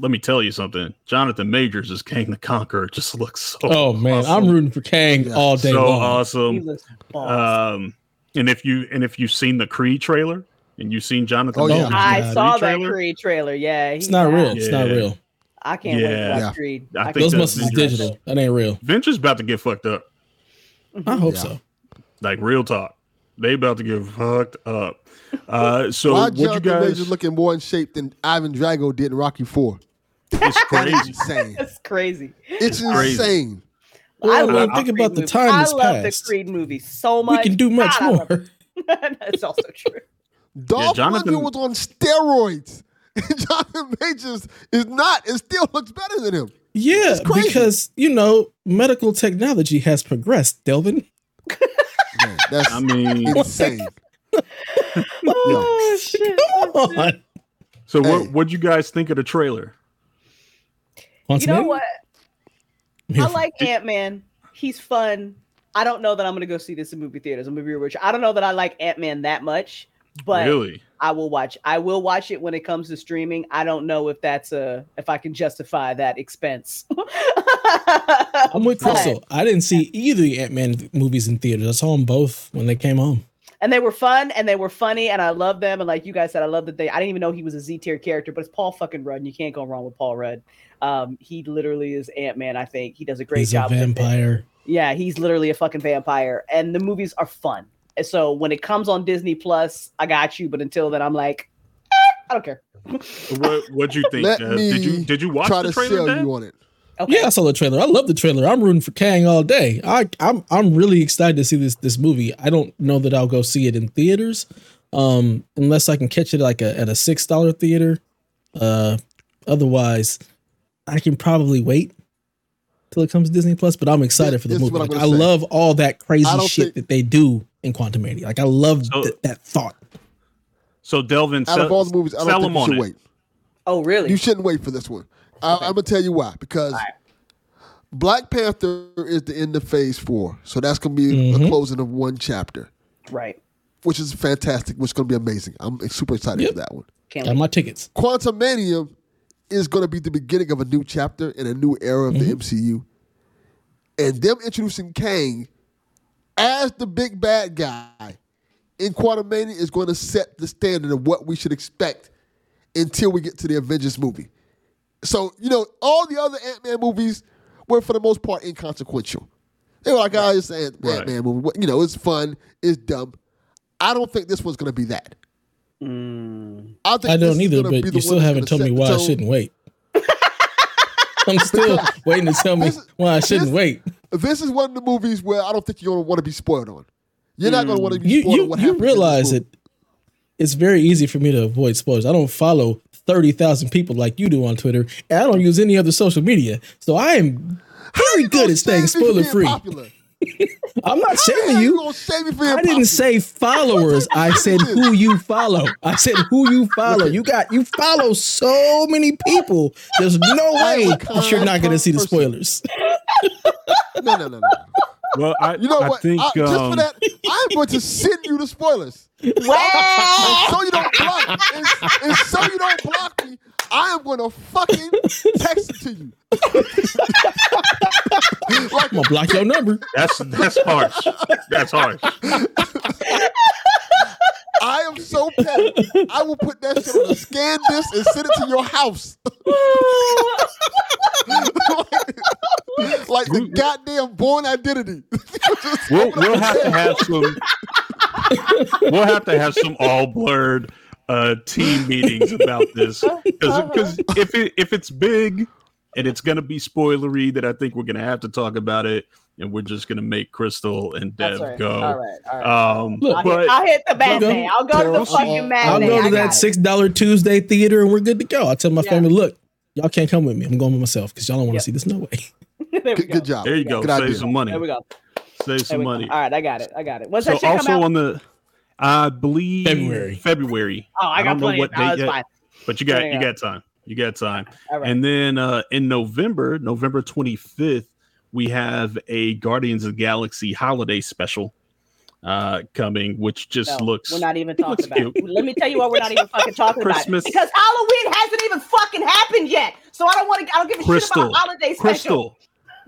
Speaker 1: Let me tell you something. Jonathan Majors as Kang the Conqueror just looks so.
Speaker 4: Oh man, I'm rooting for Kang
Speaker 2: Yeah.
Speaker 4: all day
Speaker 1: so
Speaker 4: long.
Speaker 3: He
Speaker 1: awesome. Um, and if you and if you've seen the Creed trailer and you've seen Jonathan,
Speaker 2: Oh, yeah.
Speaker 1: Majors'
Speaker 3: I
Speaker 4: God.
Speaker 3: saw
Speaker 1: Creed
Speaker 3: that
Speaker 1: trailer,
Speaker 3: Creed trailer. Yeah,
Speaker 4: It's
Speaker 3: he-
Speaker 4: not
Speaker 3: yeah,
Speaker 4: real. It's not real.
Speaker 3: I can't wait to
Speaker 1: Yeah.
Speaker 3: watch
Speaker 2: Yeah.
Speaker 3: Creed.
Speaker 1: I think
Speaker 4: Those
Speaker 1: that
Speaker 3: wait
Speaker 4: muscles
Speaker 3: to
Speaker 4: is
Speaker 3: watch
Speaker 4: digital. That ain't real.
Speaker 1: Venture's about to get fucked up.
Speaker 4: I hope
Speaker 2: Yeah.
Speaker 4: so.
Speaker 1: Like real talk. They about to get fucked up. Uh so
Speaker 2: Why
Speaker 1: what you guys
Speaker 2: Majors looking more in shape than Ivan Drago did in Rocky Four?
Speaker 1: it's
Speaker 2: That is
Speaker 1: crazy.
Speaker 2: insane.
Speaker 3: That's crazy.
Speaker 2: It's
Speaker 1: crazy.
Speaker 2: insane.
Speaker 3: I
Speaker 4: Well,
Speaker 3: love
Speaker 1: I-
Speaker 4: think
Speaker 3: the
Speaker 4: about
Speaker 3: Creed
Speaker 4: the time
Speaker 3: I
Speaker 4: that's
Speaker 3: love
Speaker 4: passed.
Speaker 3: the Creed movie so much.
Speaker 4: We can do much
Speaker 3: God,
Speaker 4: more.
Speaker 3: That's also true.
Speaker 2: Dolph
Speaker 1: Jonathan-
Speaker 2: Lundgren was on steroids. And Jonathan Majors is not and still looks better than him.
Speaker 4: Yeah,
Speaker 2: It's crazy.
Speaker 4: because you know medical technology has progressed, Delvin.
Speaker 2: Man, That's
Speaker 1: I mean,
Speaker 2: insane.
Speaker 3: Oh, oh shit!
Speaker 4: Come on.
Speaker 1: so
Speaker 2: Hey.
Speaker 1: what what'd you guys think of the trailer?
Speaker 3: You know what?
Speaker 4: I'm here
Speaker 3: I
Speaker 4: for
Speaker 3: like Ant Man. He's fun. I don't know that I'm gonna go see this in movie theaters. I'm gonna be rich. I don't know that I like Ant Man that much, but
Speaker 1: really?
Speaker 3: I will watch. I will watch it when it comes to streaming. I don't know if that's a if I can justify that expense.
Speaker 4: I'm with Crystal. I didn't see either the Ant Man movies in theaters. I saw them both when they came home.
Speaker 3: And they were fun and they were funny and I love them. And like you guys said, I love that they. I didn't even know he was a Z tier character, but it's Paul fucking Rudd. And you can't go wrong with Paul Rudd. Um, he literally is Ant Man. I think he does a great
Speaker 4: He's
Speaker 3: job.
Speaker 4: a vampire.
Speaker 3: Yeah, he's literally a fucking vampire, and the movies are fun. And so when it comes on Disney Plus, I got you. But until then, I'm like, eh, I don't care.
Speaker 1: What what'd you think?
Speaker 2: Let
Speaker 1: did you
Speaker 2: me
Speaker 1: did you watch
Speaker 2: Try
Speaker 1: the
Speaker 2: to
Speaker 1: trailer?
Speaker 2: sell
Speaker 1: Dev?
Speaker 2: you on it.
Speaker 3: Okay.
Speaker 4: Yeah, I saw the trailer. I love the trailer. I'm rooting for Kang all day. I, I'm I'm really excited to see this this movie. I don't know that I'll go see it in theaters, um, unless I can catch it like a, at a six dollar theater. Uh, otherwise, I can probably wait till it comes to Disney Plus. But I'm excited
Speaker 2: This-
Speaker 4: for the movie.
Speaker 2: I'm
Speaker 4: Like, I
Speaker 2: say.
Speaker 4: love all that crazy shit
Speaker 2: think-
Speaker 4: that they do in Quantumania. Like I love
Speaker 1: So-
Speaker 4: th- that thought.
Speaker 1: So Delvin,
Speaker 2: Out of all the movies, I don't think you should
Speaker 1: it.
Speaker 2: wait.
Speaker 3: Oh, really?
Speaker 2: You shouldn't wait for this one. I, I'm gonna tell you why. Because Black Panther is the end of Phase Four, so that's gonna be a
Speaker 4: Mhm.
Speaker 2: closing of one chapter,
Speaker 3: right.
Speaker 2: which is fantastic. Which is gonna be amazing. I'm super excited
Speaker 4: Yep.
Speaker 2: for that one.
Speaker 3: Can't
Speaker 4: Got my tickets.
Speaker 2: Quantumania is going to be the beginning of a new chapter in a new era of the MCU. And them introducing Kang as the big bad guy in Quantumania is going to set the standard of what we should expect until we get to the Avengers movie. So, you know, all the other Ant Man movies were for the most part inconsequential. They were like, oh, it's an Ant
Speaker 1: Right.
Speaker 2: Man movie. You know, it's fun, it's dumb. I don't think this one's going to be that.
Speaker 3: Mm.
Speaker 2: I, think
Speaker 4: I don't either, but you still haven't told me why I shouldn't wait. I'm still waiting to tell me
Speaker 2: This-
Speaker 4: why I shouldn't
Speaker 2: this-
Speaker 4: wait.
Speaker 2: this is one of the movies where I don't think you're gonna want to be spoiled on. You're not gonna want to be
Speaker 4: You
Speaker 2: spoiled on
Speaker 4: you,
Speaker 2: what
Speaker 4: you
Speaker 2: happens. in this
Speaker 4: realize
Speaker 2: movie.
Speaker 4: that it's very easy for me to avoid spoilers. I don't follow thirty thousand people like you do on Twitter, and I don't use any other social media. So I am very good at staying
Speaker 2: save me from
Speaker 4: spoiler free. I'm not shaming
Speaker 2: you
Speaker 4: you.
Speaker 2: save me from being
Speaker 4: I didn't say followers. I said who you follow. I said who you follow. You got you follow so many people. There's no way that you're not going to see the spoilers.
Speaker 2: No, no, no, no.
Speaker 1: Well, I
Speaker 2: You know
Speaker 1: I
Speaker 2: what?
Speaker 1: think
Speaker 2: I- just
Speaker 1: um,
Speaker 2: for that, I'm going to send you the spoilers.
Speaker 3: Wow.
Speaker 2: so you don't block, and, and so you don't block me, I am going to fucking text it to you. like,
Speaker 4: I'm gonna block your number.
Speaker 1: that's that's harsh. That's harsh.
Speaker 2: I am so petty. I will put that shit on a scan disc and send it to your house. like, like the goddamn Bourne Identity.
Speaker 1: We'll we'll have to have some. We'll have to have some all blurred uh, team meetings about this because if it if it's big and it's gonna be spoilery, that I think we're gonna have to talk about it, and we're just gonna make Crystal and Dev
Speaker 3: right.
Speaker 1: go.
Speaker 3: All right. All right.
Speaker 1: Um,
Speaker 4: Look,
Speaker 3: I'll,
Speaker 1: but
Speaker 3: hit, I'll hit the
Speaker 4: I'll go.
Speaker 3: matinee. I'll go to the fucking
Speaker 2: I'll
Speaker 3: matinee.
Speaker 4: I'll go to that six dollar Tuesday theater and we're good to go. I tell my
Speaker 3: Yeah.
Speaker 4: family, look, y'all can't come with me. I'm going with myself because y'all don't want to
Speaker 3: Yep.
Speaker 4: see this. No way.
Speaker 3: There we
Speaker 2: Good,
Speaker 3: go.
Speaker 2: good job.
Speaker 1: there you go.
Speaker 2: Good
Speaker 1: Save
Speaker 2: idea.
Speaker 1: some money.
Speaker 3: There we go.
Speaker 1: Save some money.
Speaker 3: All right, I got it. I got it. When's
Speaker 1: So
Speaker 3: that shit come
Speaker 1: also
Speaker 3: out?
Speaker 1: on the, I believe
Speaker 4: February.
Speaker 1: February.
Speaker 3: oh, I,
Speaker 1: I
Speaker 3: got
Speaker 1: don't know
Speaker 3: plenty
Speaker 1: what date yet. But you got
Speaker 3: you
Speaker 1: you got time. You got time.
Speaker 3: All right.
Speaker 1: And then uh, in November, November 25th, we have a Guardians of the Galaxy holiday special uh, coming, which just
Speaker 3: No,
Speaker 1: looks
Speaker 3: we're not even talking about it.
Speaker 1: cute.
Speaker 3: Let me tell you why we're not even fucking talking
Speaker 1: Christmas.
Speaker 3: about it. Because Halloween hasn't even fucking happened yet. So I don't want to. I don't give a shit
Speaker 1: Crystal.
Speaker 3: about holiday special.
Speaker 1: crystal.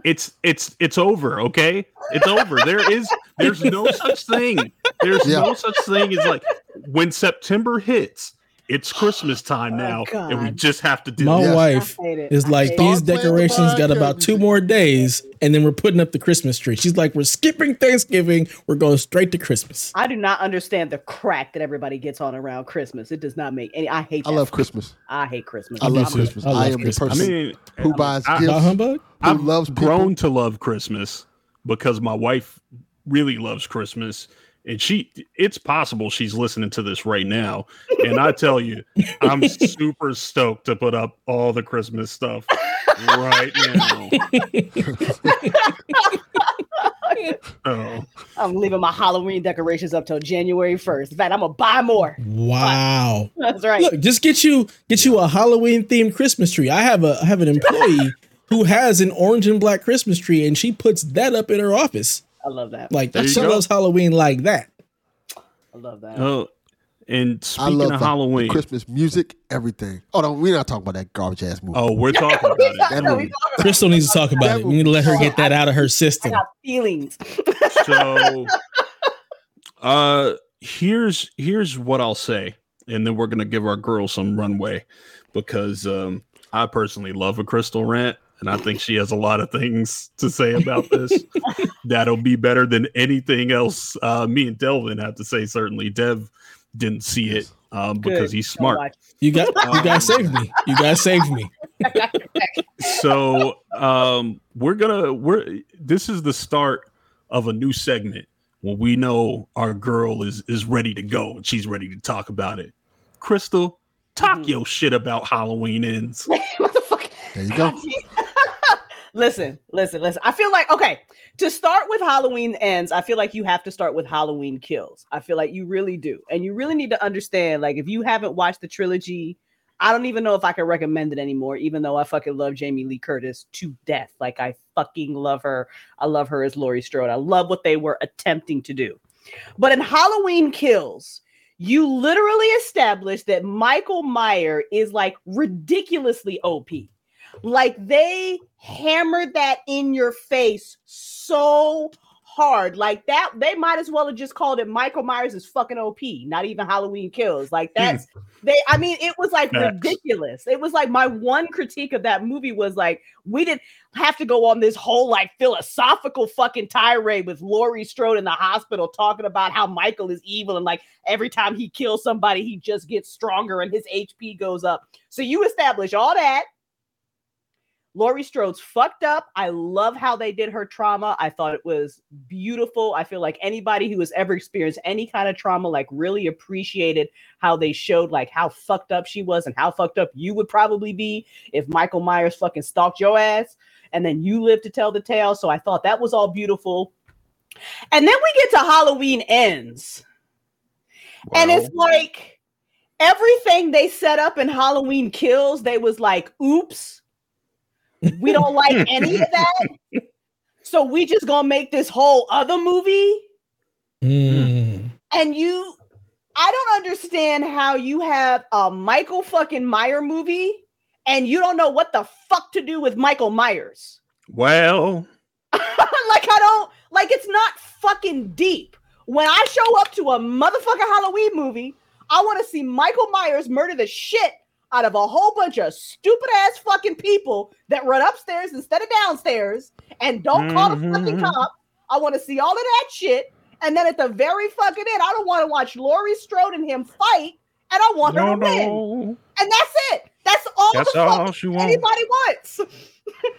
Speaker 1: It's it's it's over, okay? It's over. There is there's no such thing. There's
Speaker 2: Yeah.
Speaker 1: no such thing as like when September hits, it's Christmas time
Speaker 3: Oh,
Speaker 1: now, and we just have to do.
Speaker 4: My
Speaker 1: with
Speaker 2: Yes.
Speaker 1: it.
Speaker 4: wife
Speaker 3: I hate it.
Speaker 4: is
Speaker 3: I
Speaker 4: like, these
Speaker 2: Start playing the
Speaker 4: decorations got about two more days, and then we're putting up the Christmas tree. She's like, we're skipping Thanksgiving. We're going straight to Christmas.
Speaker 3: I do not understand the crack that everybody gets on around Christmas. It does not make any. I hate.
Speaker 2: I love Christmas.
Speaker 3: I hate Christmas.
Speaker 2: I love. Christmas.
Speaker 4: I
Speaker 2: I, am
Speaker 4: Christmas.
Speaker 2: The person I
Speaker 1: mean,
Speaker 2: who buys
Speaker 1: I-
Speaker 2: gifts.
Speaker 4: Humbug?
Speaker 2: who
Speaker 1: I've
Speaker 2: loves people.
Speaker 1: grown to love Christmas because my wife really loves Christmas. And she, it's possible she's listening to this right now. And I tell you, I'm super stoked to put up all the Christmas stuff right now. Oh,
Speaker 3: I'm leaving my Halloween decorations up till January 1st. In fact, I'm gonna buy more.
Speaker 4: Wow.
Speaker 3: That's right.
Speaker 4: Look, just get you get you a Halloween themed Christmas tree. I have a I have an employee who has an orange and black Christmas tree, and she puts that up in her office.
Speaker 3: I love that.
Speaker 4: Like
Speaker 1: There you
Speaker 4: she
Speaker 1: go.
Speaker 4: loves Halloween like that.
Speaker 3: I love that.
Speaker 1: oh. And
Speaker 2: I
Speaker 1: speaking
Speaker 2: love
Speaker 1: of
Speaker 2: the- the
Speaker 1: Halloween,
Speaker 2: Christmas music, everything. Oh no, we're not talking about that garbage ass movie.
Speaker 1: oh, we're talking about it.
Speaker 2: That movie.
Speaker 4: Crystal needs to talk about
Speaker 2: That
Speaker 4: it. We need to let her get that out of her
Speaker 3: I
Speaker 4: system.
Speaker 3: got feelings.
Speaker 1: so uh here's here's what i'll say and then we're gonna give our girl some runway because um i personally love a crystal rant and i think she has a lot of things to say about this that'll be better than anything else uh me and delvin have to say certainly dev didn't see it um because he's smart.
Speaker 4: You got you guys saved me. You guys saved me.
Speaker 1: so um we're gonna we're this is the start of a new segment when we know our girl is is ready to go and she's ready to talk about it crystal talk
Speaker 3: Mhm.
Speaker 1: your shit about halloween ends
Speaker 3: what the fuck?
Speaker 2: There you go.
Speaker 3: Listen, listen, listen. I feel like okay. To start with Halloween ends, I feel like you have to start with Halloween kills. I feel like you really do, and you really need to understand. Like, if you haven't watched the trilogy, I don't even know if I can recommend it anymore. Even though I fucking love Jamie Lee Curtis to death, like I fucking love her. I love her as Laurie Strode. I love what they were attempting to do. But in Halloween Kills, you literally establish that Michael Meyer is like ridiculously OP. Like they hammered that in your face so hard. Like that, they might as well have just called it Michael Myers is fucking OP, not even Halloween kills. Like hmm. that's they, I mean, it was like ridiculous. It was like my one critique of that movie was like, we didn't have to go on this whole like philosophical fucking tirade with Laurie Strode in the hospital talking about how Michael is evil and like every time he kills somebody, he just gets stronger and his HP goes up. So you establish all that. Laurie Strode's fucked up. I love how they did her trauma. I thought it was beautiful. I feel like anybody who has ever experienced any kind of trauma like really appreciated how they showed like how fucked up she was and how fucked up you would probably be if Michael Myers fucking stalked your ass and then you live to tell the tale. So I thought that was all beautiful. And then we get to Halloween ends. And it's like everything they set up in Halloween kills, they was like, oops, we don't like any of that. So we just gonna make this whole other movie.
Speaker 4: Mm.
Speaker 3: And you, I don't understand how you have a Michael fucking Meyer movie and you don't know what the fuck to do with Michael Myers.
Speaker 1: well
Speaker 3: like I don't like it's not fucking deep. When I show up to a motherfucking Halloween movie, I want to see Michael Myers murder the shit out of a whole bunch of stupid ass fucking people that run upstairs instead of downstairs and don't call the fucking
Speaker 1: Mhm.
Speaker 3: cop. I want to see all of that shit. And then at the very fucking end, I don't want to watch Laurie Strode and him fight, and I want her
Speaker 1: no,
Speaker 3: to win. And that's it. That's all
Speaker 1: that's
Speaker 3: the fuck
Speaker 1: all she wants
Speaker 3: anybody wants.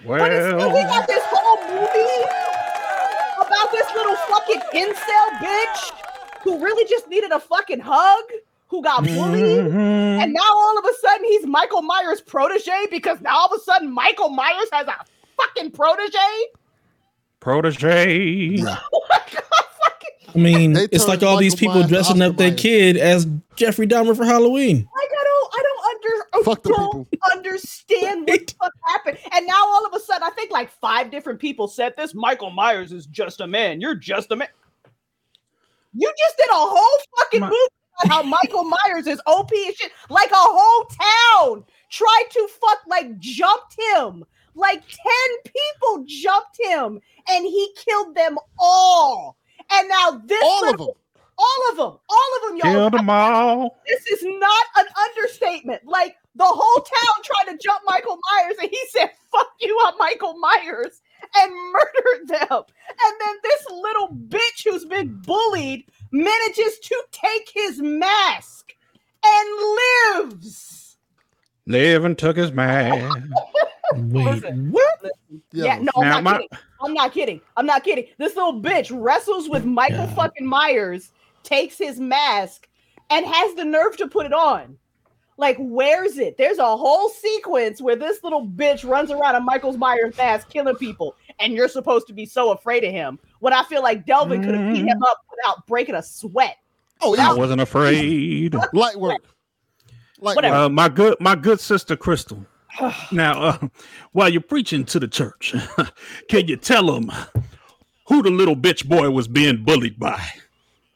Speaker 3: But instead, we got this whole movie about this little fucking incel bitch who really just needed a fucking hug, who got bullied. And now all of a sudden he's Michael Myers' protege because now all of a sudden Michael Myers has a fucking protege.
Speaker 1: protege
Speaker 2: Yeah.
Speaker 3: My
Speaker 4: I mean,
Speaker 2: They
Speaker 4: it's like
Speaker 2: turned
Speaker 4: all these people
Speaker 2: Myers
Speaker 4: dressing up their
Speaker 2: Myers.
Speaker 4: kid as Jeffrey Dahmer for Halloween.
Speaker 3: like I don't I don't under
Speaker 2: Fuck the
Speaker 3: don't
Speaker 2: people.
Speaker 3: understand what the fuck happened. And now all of a sudden I think like five different people said this Michael Myers is just a man. You're just a man. You just did a whole fucking
Speaker 1: My-
Speaker 3: movie about how Michael Myers is OP and shit. Like a whole town tried to fuck like jumped him. Like 10 people jumped him and he killed them all. And now this
Speaker 2: All of
Speaker 3: little-
Speaker 2: them.
Speaker 3: all of them, all of them, y'all.
Speaker 1: kill them all
Speaker 3: This is not an understatement. Like the whole town tried to jump Michael Myers, and he said, "Fuck you, I'm Michael Myers," and murdered them. And then this little bitch who's been bullied manages to take his mask and lives.
Speaker 1: live and took his mask.
Speaker 4: Wait,
Speaker 3: Listen.
Speaker 4: what?
Speaker 3: Yeah, no, I'm not
Speaker 1: my-
Speaker 3: kidding. I'm not kidding. I'm not kidding. This little bitch wrestles with Michael
Speaker 4: Yeah.
Speaker 3: fucking Myers, takes his mask, and has the nerve to put it on. Like, wears it. There's a whole sequence where this little bitch runs around in Michael Myers mask killing people, and you're supposed to be so afraid of him. When I feel like Delvin could have beat
Speaker 1: Mm-hmm.
Speaker 3: him up without breaking a sweat.
Speaker 2: Oh,
Speaker 1: I wasn't afraid.
Speaker 2: Light work. Light
Speaker 3: Whatever.
Speaker 2: work.
Speaker 1: Uh, my good, my good sister Crystal. now, uh, while you're preaching to the church, can you tell them who the little bitch boy was being bullied by?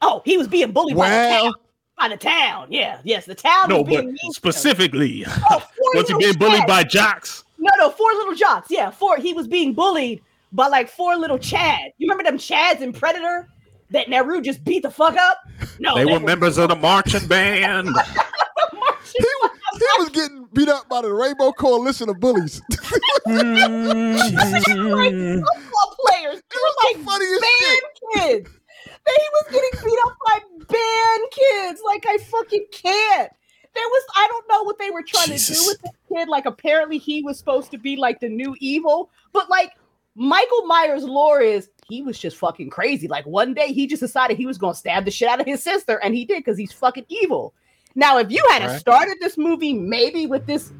Speaker 3: Oh, he was being bullied by the
Speaker 2: Well,
Speaker 3: town. By the town, yeah, yes, the town.
Speaker 1: No,
Speaker 3: was
Speaker 1: but
Speaker 3: mean
Speaker 1: specifically,
Speaker 3: Oh, four
Speaker 1: was he being bullied
Speaker 3: Chads.
Speaker 1: by jocks?
Speaker 3: No, no, four little jocks. Yeah, four. He was being bullied by like four little Chads. You remember them Chads in Predator that Naru just beat the fuck up? No,
Speaker 1: They were members of the marching band.
Speaker 2: he, was- he was getting beat up by the Rainbow Coalition of bullies.
Speaker 3: Football players. They were like
Speaker 2: the funniest
Speaker 3: band kids. That he was getting beat up by band kids. Like I fucking can't. There was I don't know what they were trying to do with this kid. Like apparently he was supposed to be like the new evil, but like Michael Myers' lore is he was just fucking crazy. Like one day he just decided he was gonna stab the shit out of his sister, and he did because he's fucking evil. Now, if you had
Speaker 1: Right.
Speaker 3: started this movie maybe with this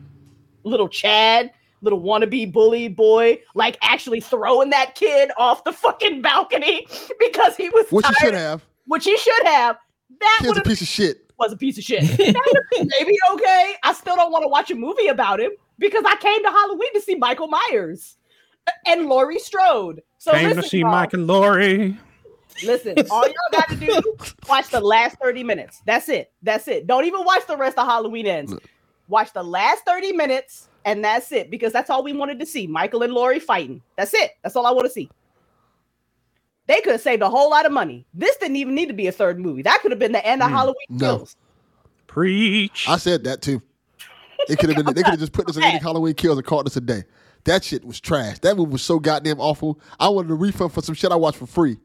Speaker 3: little Chad, little wannabe bully boy, like actually throwing that kid off the fucking balcony because he was
Speaker 2: Which you
Speaker 3: tired,
Speaker 2: should have.
Speaker 3: which he should have. That was
Speaker 2: a piece of shit.
Speaker 3: was a piece of shit. That would've been maybe okay. I still don't want to watch a movie about him because I came to Halloween to see Michael Myers and Laurie Strode. So
Speaker 1: Came
Speaker 3: listen,
Speaker 1: to see
Speaker 3: y'all.
Speaker 1: Mike and Laurie.
Speaker 3: Listen, all y'all got to do watch the last 30 minutes. That's it. That's it. Don't even watch the rest of Halloween ends. Watch the last 30 minutes, and that's it. Because that's all we wanted to see. Michael and Laurie fighting. That's it. That's all I want to see. They could have saved a whole lot of money. This didn't even need to be a third movie. That could have been the end of
Speaker 1: Mm,
Speaker 3: Halloween
Speaker 2: no.
Speaker 3: Kills.
Speaker 1: Preach.
Speaker 2: I said that too. It could have been. They could have just put this in any Halloween kills and called this a day. That shit was trash. That movie was so goddamn awful. I wanted a refund for some shit I watched for free.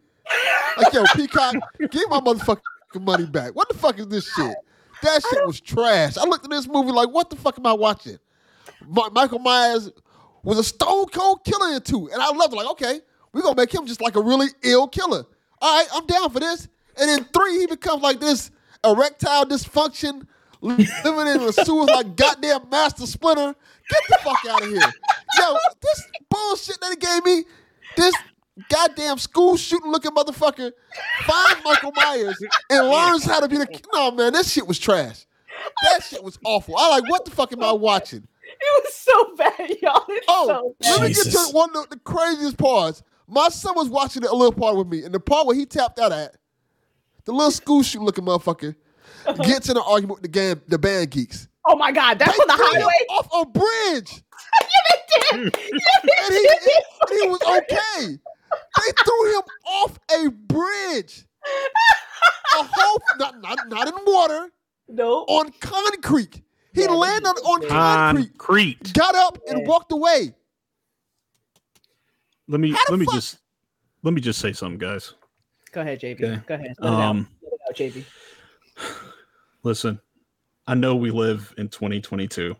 Speaker 2: Like yo, Peacock, give my motherfucking money back. What the fuck is this shit? That shit was trash. I looked at this movie like, what the fuck am I watching? Mi- Michael Myers was a stone cold killer in two, and I loved it. Like, okay, we're gonna make him just like a really ill killer. All right, I'm down for this. And in three, he becomes like this erectile dysfunction, living in the sewers like goddamn Master Splinter. Get the fuck out of here. Yo, this bullshit that he gave me, this goddamn school shooting looking motherfucker finds Michael Myers and learns how to be the. No, man, this shit was trash. That shit was awful. I like, what the fuck am I watching?
Speaker 3: It was so bad, y'all. It's
Speaker 2: Oh,
Speaker 3: so
Speaker 2: let me get to one of the craziest parts. My son was watching a little part with me, and the part where he tapped out at, the little school shooting looking motherfucker gets in an argument with the, gang, the band geeks.
Speaker 3: Oh my god, that's
Speaker 2: They
Speaker 3: on the
Speaker 2: threw
Speaker 3: highway.
Speaker 2: off a bridge,
Speaker 3: Yeah,
Speaker 2: and he, and he was okay. They threw him off a bridge, a whole not not not in water,
Speaker 3: no.
Speaker 2: on concrete. He
Speaker 3: Yeah,
Speaker 2: landed on concrete,
Speaker 1: Concrete.
Speaker 2: got up, and walked away.
Speaker 1: Let me let me
Speaker 2: fuck-
Speaker 1: just let me just say something, guys.
Speaker 3: Go ahead, JB.
Speaker 1: Okay.
Speaker 3: Go ahead. Let it out.
Speaker 1: Um,
Speaker 3: Let it out, JB.
Speaker 1: listen, I know we live in 2022,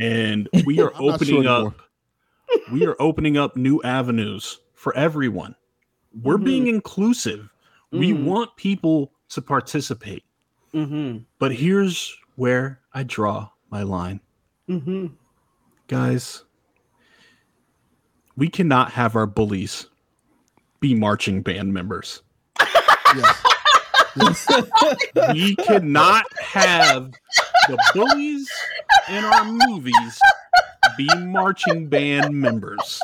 Speaker 1: and we are opening
Speaker 2: sure
Speaker 1: up. We are opening up new avenues for everyone. We're
Speaker 3: Mhm.
Speaker 1: being inclusive. We
Speaker 3: Mhm.
Speaker 1: want people to participate.
Speaker 3: Mm-hmm.
Speaker 1: But here's where I draw my line.
Speaker 3: Mm-hmm.
Speaker 1: Guys, we cannot have our bullies be marching band members.
Speaker 2: Yes.
Speaker 1: We cannot have the bullies in our movies be marching band members.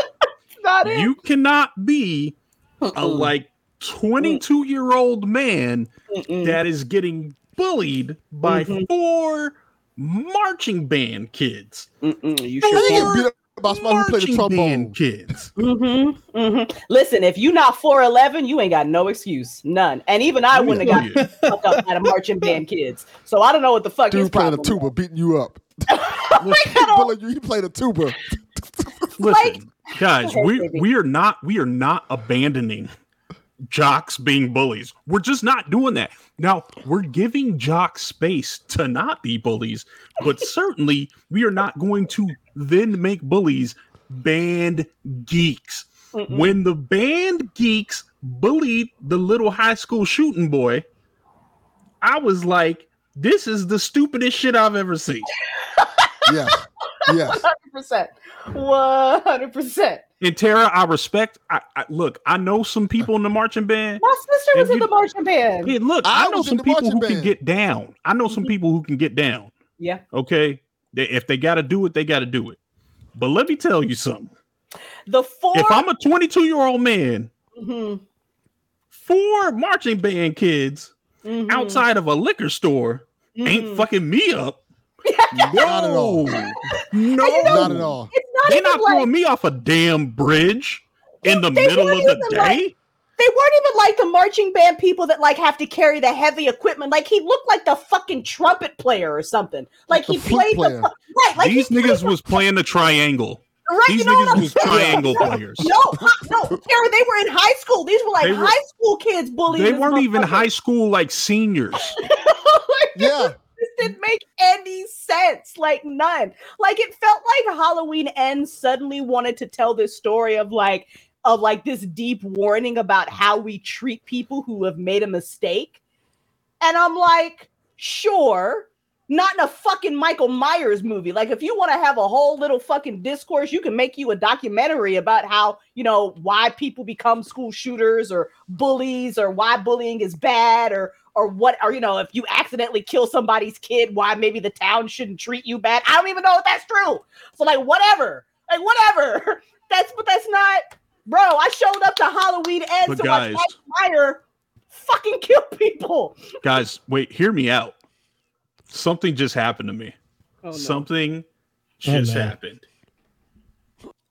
Speaker 3: Not it.
Speaker 1: You cannot be a
Speaker 3: Mm-mm.
Speaker 1: like 22 year old man
Speaker 3: Mm-mm.
Speaker 1: that is getting bullied by
Speaker 3: Mhm.
Speaker 1: four marching band kids.
Speaker 3: Mm-mm. You
Speaker 2: How
Speaker 3: sure
Speaker 2: you
Speaker 3: can.
Speaker 2: get beat up by somebody who played the
Speaker 1: Marching
Speaker 2: trombone?
Speaker 1: band kids.
Speaker 3: Mm-hmm. Mm-hmm. Listen, if you not 4'11, you ain't got no excuse. None. And even I wouldn't have got fucked up by the marching band kids. So I don't know what the fuck his
Speaker 2: Dude playing a
Speaker 3: problem
Speaker 2: tuba, beating you up.
Speaker 3: was.
Speaker 2: He you. Played a tuba.
Speaker 1: Listen, guys, we we are not we are not abandoning jocks being bullies. We're just not doing that. Now, we're giving jocks space to not be bullies, but certainly we are not going to then make bullies band geeks.
Speaker 3: Mm-mm.
Speaker 1: When the band geeks bullied the little high school shooting boy, I was like, this is the stupidest shit I've ever seen.
Speaker 2: Yes. Yes.
Speaker 3: 100%. 100%.
Speaker 1: And Tara, I respect. I, I look. I know some people in the marching band.
Speaker 3: My sister was
Speaker 1: And
Speaker 3: in the marching band.
Speaker 1: Hey, look,
Speaker 2: I
Speaker 1: I, know some people who
Speaker 2: marching
Speaker 1: can get down. I know some
Speaker 3: Mhm.
Speaker 1: people who can get down.
Speaker 3: Yeah.
Speaker 1: Okay, they, if they got to do it, they got to do it. But let me tell you something.
Speaker 3: The four.
Speaker 1: If I'm a 22 year old man,
Speaker 3: Mhm,
Speaker 1: four marching band kids
Speaker 3: mhm,
Speaker 1: outside of a liquor store ain't
Speaker 3: mhm.
Speaker 1: fucking me up.
Speaker 2: Not at all.
Speaker 1: No,
Speaker 2: Not at all.
Speaker 3: It's not They're
Speaker 1: not
Speaker 3: like
Speaker 1: throwing me off a damn bridge in the middle of the day.
Speaker 3: like- they weren't even like the marching band people that like have to carry the heavy equipment. Like he looked like the fucking trumpet player or something. Like
Speaker 2: The
Speaker 3: he played
Speaker 2: player.
Speaker 3: the fu- right. Like
Speaker 1: These
Speaker 3: he played
Speaker 1: niggas
Speaker 3: the-
Speaker 1: was playing the triangle.
Speaker 3: right.
Speaker 1: These
Speaker 3: you know
Speaker 1: niggas was triangle players.
Speaker 3: No, uh, no, Tara, they were in high school. These were like
Speaker 1: were-
Speaker 3: high school kids bullying.
Speaker 1: They weren't even high school like seniors.
Speaker 3: Like,
Speaker 2: Yeah.
Speaker 3: Didn't make any sense. Like none. Like it felt like Halloween Ends suddenly wanted to tell this story of like of like this deep warning about how we treat people who have made a mistake. And I'm like, sure. Not in a fucking Michael Myers movie. Like, if you want to have a whole little fucking discourse, you can make you a documentary about how, you know, why people become school shooters or bullies or why bullying is bad or or what or you know if you accidentally kill somebody's kid why maybe the town shouldn't treat you bad i don't even know if that's true so like whatever like whatever that's but that's not bro i showed up to halloween ends
Speaker 1: But
Speaker 3: to
Speaker 1: guys-
Speaker 3: watch Mike Meyer fucking kill people
Speaker 1: Guys, wait, hear me out. Something just happened to me.
Speaker 3: oh,
Speaker 1: Something
Speaker 4: Oh,
Speaker 1: just
Speaker 4: no.
Speaker 1: happened.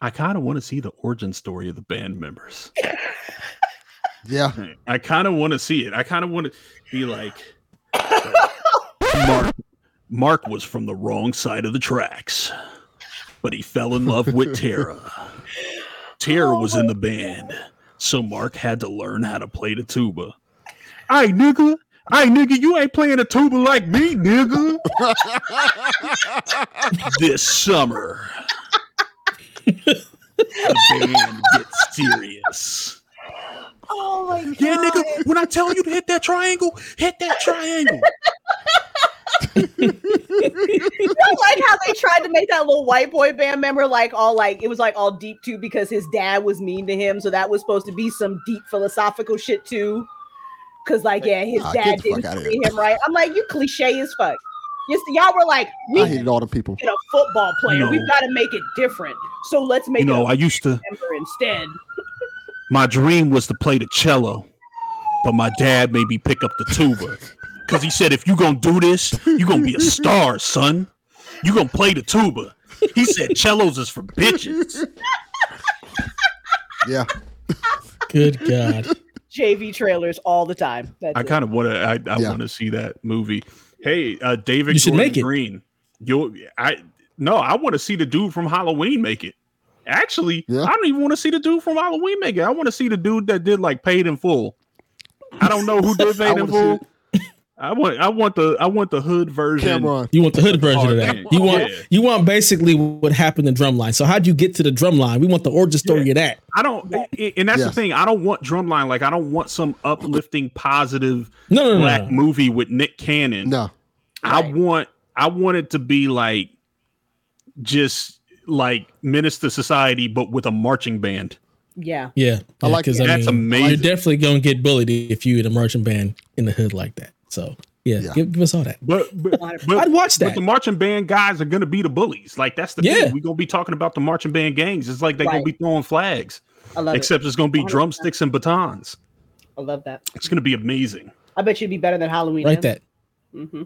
Speaker 1: I kind of want to see the origin story of the band members.
Speaker 2: Yeah.
Speaker 1: I kind of want to see it. I kind of want to be like, Mark. Mark was from the wrong side of the tracks, but he fell in love with Tara. Tara oh was in the band, so Mark had to learn how to play the tuba. Hey, nigga. Hey, nigga, you ain't playing a tuba like me, nigga. this summer, the band gets serious.
Speaker 3: oh my god
Speaker 1: Yeah, nigga, when I tell you to hit that triangle, hit that triangle.
Speaker 3: I like how they tried to make that little white boy band member like all like it was like all deep too because his dad was mean to him, so that was supposed to be some deep philosophical shit too. Cause like yeah, his
Speaker 2: Ah,
Speaker 3: dad didn't
Speaker 2: fuck outta
Speaker 3: treat him right. I'm like you cliche as fuck. Yes, y'all were like we
Speaker 2: I hated all the people.
Speaker 3: get a football player.
Speaker 1: No.
Speaker 3: We've got to make it different. So let's make
Speaker 1: You know,
Speaker 3: it
Speaker 1: I
Speaker 3: a
Speaker 1: used to,
Speaker 3: member instead.
Speaker 1: my dream was to play the cello, but my dad made me pick up the tuba. Because he said, if you going to do this, you going to be a star, son. you going to play the tuba. He said, cellos is for bitches.
Speaker 2: Yeah.
Speaker 4: Good God.
Speaker 3: JV trailers all the time. That's
Speaker 1: I kind of want to, I, I
Speaker 2: Yeah.
Speaker 1: want to see that movie. Hey, uh, David
Speaker 4: You should
Speaker 1: Gordon
Speaker 4: make it.
Speaker 1: Green. You, I, no, I want to see the dude from Halloween make it. Actually,
Speaker 2: Yeah.
Speaker 1: I don't even want to see the dude from Halloween make it. I want to see the dude that did like Paid in Full. I don't know who did
Speaker 2: I
Speaker 1: Paid in
Speaker 2: wanna
Speaker 1: Full. I want, I want the, I want the hood version.
Speaker 2: Cameron.
Speaker 4: You want the hood version
Speaker 1: Oh,
Speaker 4: of that.
Speaker 1: dang.
Speaker 4: You want
Speaker 1: Yeah.
Speaker 4: you want basically what happened in drumline. So how'd you get to the drumline? We want the origin story of that.
Speaker 1: I don't, and that's
Speaker 2: Yeah.
Speaker 1: the thing. I don't want Drumline. Like, I don't want some uplifting, positive
Speaker 4: No, no, no,
Speaker 1: black
Speaker 4: no.
Speaker 1: movie with Nick Cannon.
Speaker 2: No.
Speaker 1: I
Speaker 3: Right.
Speaker 1: want, I want it to be like, just like Menace to Society, but with a marching band.
Speaker 3: Yeah.
Speaker 4: Yeah,
Speaker 2: I like
Speaker 4: because
Speaker 2: it.
Speaker 1: That's
Speaker 4: You're definitely gonna get bullied if you in a marching band in the hood like that. So yeah,
Speaker 2: Yeah.
Speaker 4: Give, give us all that.
Speaker 1: But, but, but
Speaker 4: I'd watch
Speaker 1: But
Speaker 4: that.
Speaker 1: the marching band guys are gonna be the bullies. Like that's the
Speaker 4: Yeah.
Speaker 1: thing. We're gonna be talking about the marching band gangs. It's like they're gonna be throwing flags,
Speaker 3: I love
Speaker 1: except it's gonna be
Speaker 3: 100%.
Speaker 1: drumsticks and batons.
Speaker 3: I love that.
Speaker 1: It's gonna be amazing.
Speaker 3: I bet you'd be better than Halloween.
Speaker 4: Write that.
Speaker 3: Mm-hmm.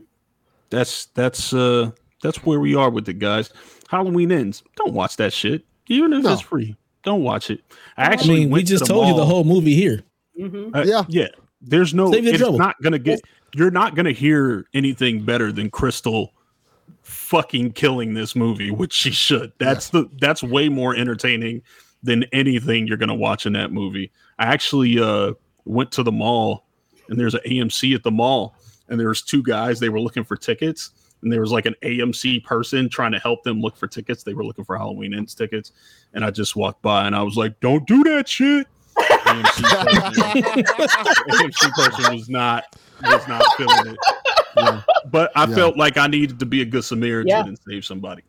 Speaker 1: That's that's uh that's where we are with it, guys. Halloween ends. Don't watch that shit. Even if
Speaker 2: No.
Speaker 1: it's free. Don't watch it. I
Speaker 4: I
Speaker 1: actually
Speaker 4: mean, we
Speaker 1: went to
Speaker 4: just
Speaker 1: the
Speaker 4: told you the whole movie here.
Speaker 3: hmm
Speaker 1: Uh,
Speaker 2: Yeah.
Speaker 1: yeah. There's no.
Speaker 4: Save your
Speaker 1: It's
Speaker 4: trouble.
Speaker 1: not gonna get. You're not gonna hear anything better than Crystal fucking killing this movie, which she should. That's the. That's way more entertaining than anything you're gonna watch in that movie. I actually uh went to the mall, and there's an AMC at the mall, and there was two guys. They were looking for tickets. And there was like an AMC person trying to help them look for tickets. They were looking for Halloween ends tickets. And I just walked by and I was like, don't do that shit. AMC person, AMC person was not was not feeling it.
Speaker 2: Yeah.
Speaker 1: But I
Speaker 2: Yeah.
Speaker 1: felt like I needed to be a good Samaritan
Speaker 3: Yeah.
Speaker 1: and save somebody.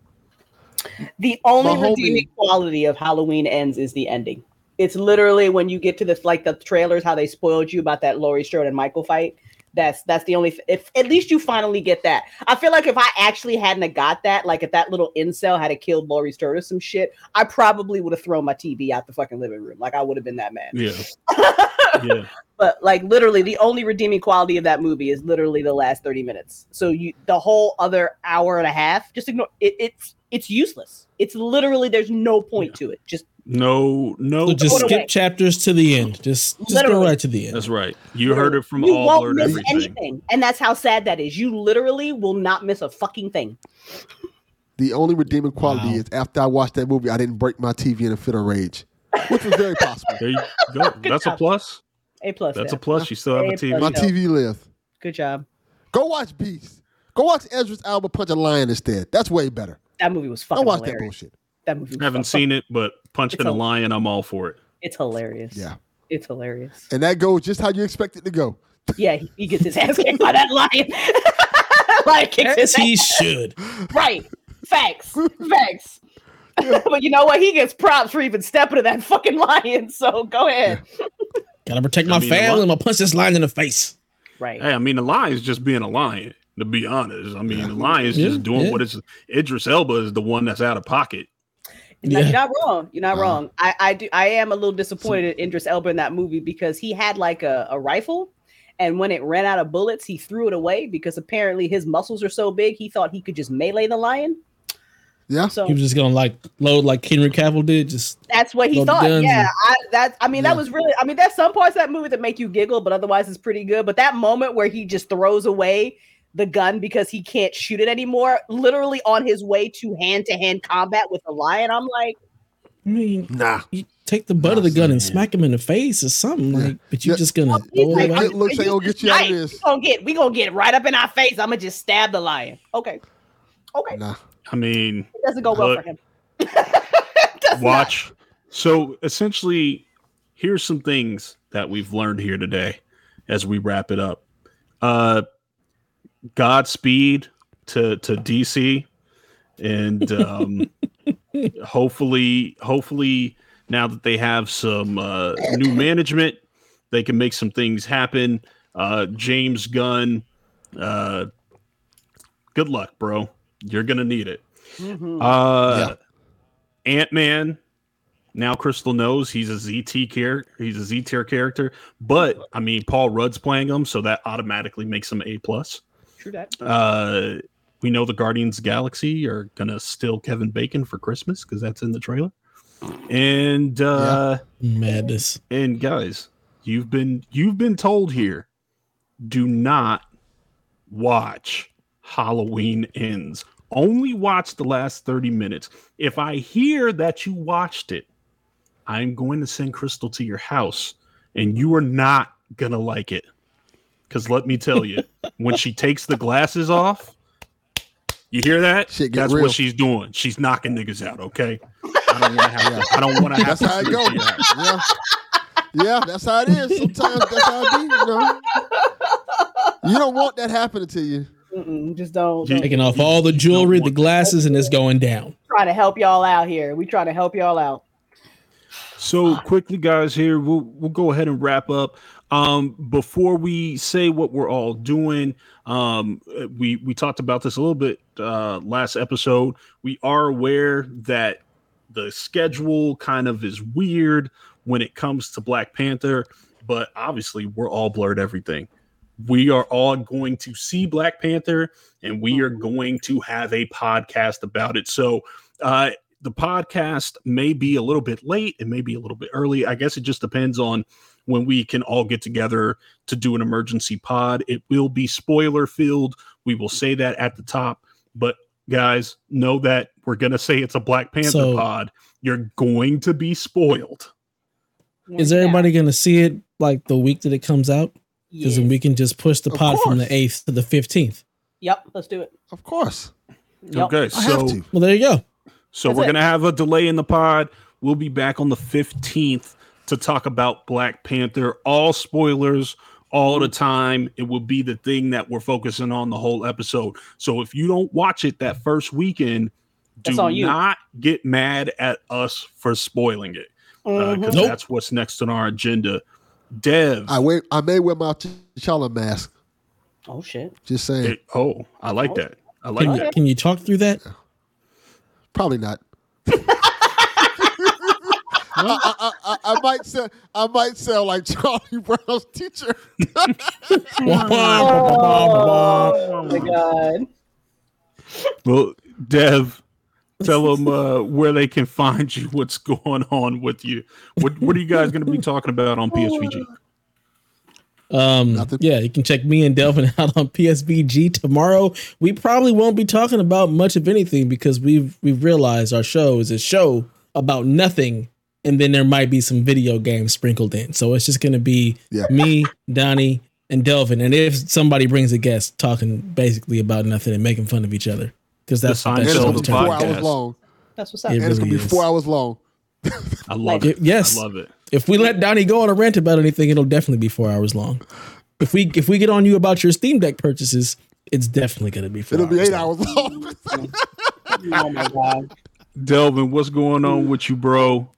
Speaker 3: The only
Speaker 2: My homie-
Speaker 3: redeeming quality of Halloween ends is the ending. It's literally when you get to this, like the trailers, how they spoiled you about that Laurie Strode and Michael fight. That's that's the only. If at least you finally get that, I feel like if I actually hadn't have got that, like if that little incel had killed Laurie Strode or some shit, I probably would have thrown my TV out the fucking living room. Like I would have been that mad.
Speaker 1: Yeah, yeah.
Speaker 3: but like literally the only redeeming quality of that movie is literally the last 30 minutes so you the whole other hour and a half just ignore it it's it's useless it's literally there's no point to it just
Speaker 1: No, no.
Speaker 4: So just skip
Speaker 3: away.
Speaker 4: chapters to the end. Just just go right to the end.
Speaker 1: That's right. You heard it from
Speaker 3: you
Speaker 1: all
Speaker 3: won't
Speaker 1: blurred
Speaker 3: miss
Speaker 1: everything.
Speaker 3: anything and that's how sad that is you literally will not miss a fucking thing
Speaker 2: The only redeeming quality
Speaker 4: Wow.
Speaker 2: is after I watched that movie, I didn't break my TV in a fit of rage, which was very possible.
Speaker 1: There you go. That's a plus.
Speaker 3: a plus
Speaker 1: That's a plus. You still have a
Speaker 3: A
Speaker 1: TV.
Speaker 2: My
Speaker 3: plus.
Speaker 2: TV lived.
Speaker 3: good job
Speaker 2: Go watch Beast. Go watch Idris Elba punch a lion instead. That's way better.
Speaker 3: that movie was
Speaker 2: Don't
Speaker 3: fucking
Speaker 2: watch that
Speaker 3: hilarious.
Speaker 2: bullshit.
Speaker 3: That movie
Speaker 1: I haven't
Speaker 3: fucking-
Speaker 1: seen it, but punching
Speaker 3: It's
Speaker 1: a
Speaker 3: a-
Speaker 1: lion, I'm all for it.
Speaker 3: it's hilarious
Speaker 2: Yeah.
Speaker 3: it's hilarious
Speaker 2: And that goes just how you expect it to go.
Speaker 3: yeah he, he gets his ass kicked by that lion like kicks his
Speaker 4: As he
Speaker 3: ass.
Speaker 4: should.
Speaker 3: Right. Facts. Facts. but you know what? He gets props for even stepping to that fucking lion. So go ahead.
Speaker 4: Gotta protect
Speaker 1: I
Speaker 4: my
Speaker 1: mean,
Speaker 4: family. I'm gonna punch this lion in the face.
Speaker 3: Right.
Speaker 1: Hey, I mean, the lion's just being a lion. To be honest, I mean, the lion's
Speaker 4: Yeah,
Speaker 1: just doing
Speaker 4: yeah.
Speaker 1: what it's. Idris Elba is the one that's out of pocket.
Speaker 3: No,
Speaker 4: Yeah.
Speaker 3: You're not wrong. You're not
Speaker 2: Uh-huh.
Speaker 3: wrong. I, I do. I am a little disappointed in Idris Elba in that movie because he had like a, a rifle, and when it ran out of bullets, he threw it away because apparently his muscles are so big he thought he could just melee the lion.
Speaker 2: Yeah.
Speaker 3: So
Speaker 4: He was just gonna like load like Henry Cavill did. Just
Speaker 3: That's what he thought. Yeah,
Speaker 4: and-
Speaker 3: I, that I mean
Speaker 2: Yeah.
Speaker 3: that was really. I mean, there's some parts of that movie that make you giggle, but otherwise it's pretty good. But that moment where he just throws away the gun because he can't shoot it anymore, literally on his way to hand to hand combat with a lion, I'm like,
Speaker 4: I mean,
Speaker 2: Nah.
Speaker 4: you take the butt of the gun and smack him in the face or something
Speaker 2: Yeah.
Speaker 4: like. But you
Speaker 2: Yeah.
Speaker 4: just gonna
Speaker 3: Well, he's
Speaker 4: throw it
Speaker 3: like,
Speaker 4: away?
Speaker 2: It looks like it'll get you out of this.
Speaker 3: We gonna get we gonna get right up in our face. I'm gonna just stab the lion. Okay, okay,
Speaker 2: Nah.
Speaker 1: I mean,
Speaker 3: it doesn't go well
Speaker 1: But-
Speaker 3: for him. Does not.
Speaker 1: watch. So essentially, here's some things that we've learned here today as we wrap it up. Uh, Godspeed to to DC, and um, hopefully, hopefully now that they have some uh, new management, they can make some things happen. Uh, James Gunn, uh, good luck, bro. You're gonna need it.
Speaker 3: Mhm.
Speaker 1: Uh, Ant Man. Now Crystal knows he's a ZT character. He's a Z tier character, but I mean Paul Rudd's playing him, so that automatically makes him A plus.
Speaker 3: True that.
Speaker 1: Uh, we know the Guardians the Galaxy are gonna steal Kevin Bacon for Christmas because that's in the trailer. And uh,
Speaker 4: Madness.
Speaker 1: and guys, you've been you've been told here, do not watch Halloween Ends. Only watch the last 30 minutes. If I hear that you watched it, I'm going to send Crystal to your house and you are not gonna like it. Cause let me tell you, when she takes the glasses off, you hear that?
Speaker 2: Shit
Speaker 1: That's
Speaker 2: real.
Speaker 1: what she's doing. She's knocking niggas out, okay? I don't want to have I don't want to have
Speaker 2: That's
Speaker 1: to
Speaker 2: how it
Speaker 1: sleep
Speaker 2: go.
Speaker 1: in your house.
Speaker 2: Yeah. Yeah, that's how it is. Sometimes that's how it be, you know. You don't want that happening to you.
Speaker 3: Mm-mm, just don't. Don't.
Speaker 4: Taking off all the jewelry, the glasses, and it's going down.
Speaker 3: Trying to help y'all out here. We trying to help y'all out.
Speaker 1: So quickly, guys, here we'll we'll go ahead and wrap up. Um, before we say what we're all doing, um, we we talked about this a little bit uh, last episode. We are aware that the schedule kind of is weird when it comes to Black Panther, but obviously we're all blurred everything. We are all going to see Black Panther, and we are going to have a podcast about it. So. Uh, the podcast may be a little bit late it may be a little bit early i guess it just depends on when we can all get together to do an emergency pod it will be spoiler filled we will say that at the top but guys know that we're going to say it's a black panther
Speaker 4: So-
Speaker 1: pod you're going to be spoiled
Speaker 4: Is everybody going to see it like the week that it comes out? Because then we can just push the
Speaker 2: Of
Speaker 4: pod from the 8th to the 15th.
Speaker 3: Yep. Let's do it.
Speaker 2: Of course.
Speaker 3: Yep.
Speaker 1: okay
Speaker 2: I
Speaker 1: so
Speaker 2: have to.
Speaker 4: Well, there you go.
Speaker 1: So
Speaker 3: That's
Speaker 1: we're
Speaker 3: it.
Speaker 1: gonna have a delay in the pod. We'll be back on the 15th to talk about Black Panther. All spoilers all the time. It will be the thing that we're focusing on the whole episode. So if you don't watch it that first weekend, do
Speaker 3: That's on you.
Speaker 1: not get mad at us for spoiling it because
Speaker 3: Mhm.
Speaker 4: Nope.
Speaker 1: that's what's next on our agenda. Dev,
Speaker 2: I wait. I may wear my T'Challa mask.
Speaker 3: Oh shit!
Speaker 2: Just saying.
Speaker 1: it- oh, I like that. I like
Speaker 4: Can
Speaker 1: that.
Speaker 4: can you talk through that?
Speaker 2: Probably not. I, I, I, I might sound I might sound like Charlie Brown's teacher.
Speaker 3: Oh my god!
Speaker 1: Well, Dev, tell them uh, where they can find you. What's going on with you? What What are you guys going to be talking about on PSVG?
Speaker 4: Um,
Speaker 2: Nothing.
Speaker 4: yeah, you can check me and Delvin out on PSVG tomorrow. We probably won't be talking about much of anything because we've we've realized our show is a show about nothing, and then there might be some video games sprinkled in. So it's just gonna be
Speaker 2: Yeah.
Speaker 4: me, Donnie, and Delvin, and if somebody brings a guest, talking basically about nothing and making fun of each other because that's
Speaker 1: The
Speaker 4: what that
Speaker 1: Seinfeld
Speaker 2: it's
Speaker 4: show
Speaker 2: gonna be four
Speaker 1: podcast.
Speaker 2: hours long.
Speaker 3: That's what's up.
Speaker 4: It
Speaker 2: And it's gonna be
Speaker 4: is.
Speaker 2: four hours long.
Speaker 1: I love
Speaker 4: It-
Speaker 1: it.
Speaker 4: yes.
Speaker 1: I love it.
Speaker 4: If we let Donnie go on a rant about anything, it'll definitely be four hours long. If we if we get on you about your Steam Deck purchases, it's definitely gonna be four
Speaker 2: It'll be
Speaker 4: hours
Speaker 2: eight
Speaker 4: long.
Speaker 2: hours long.
Speaker 3: Oh my god!
Speaker 1: Delvin, what's going on with you, bro?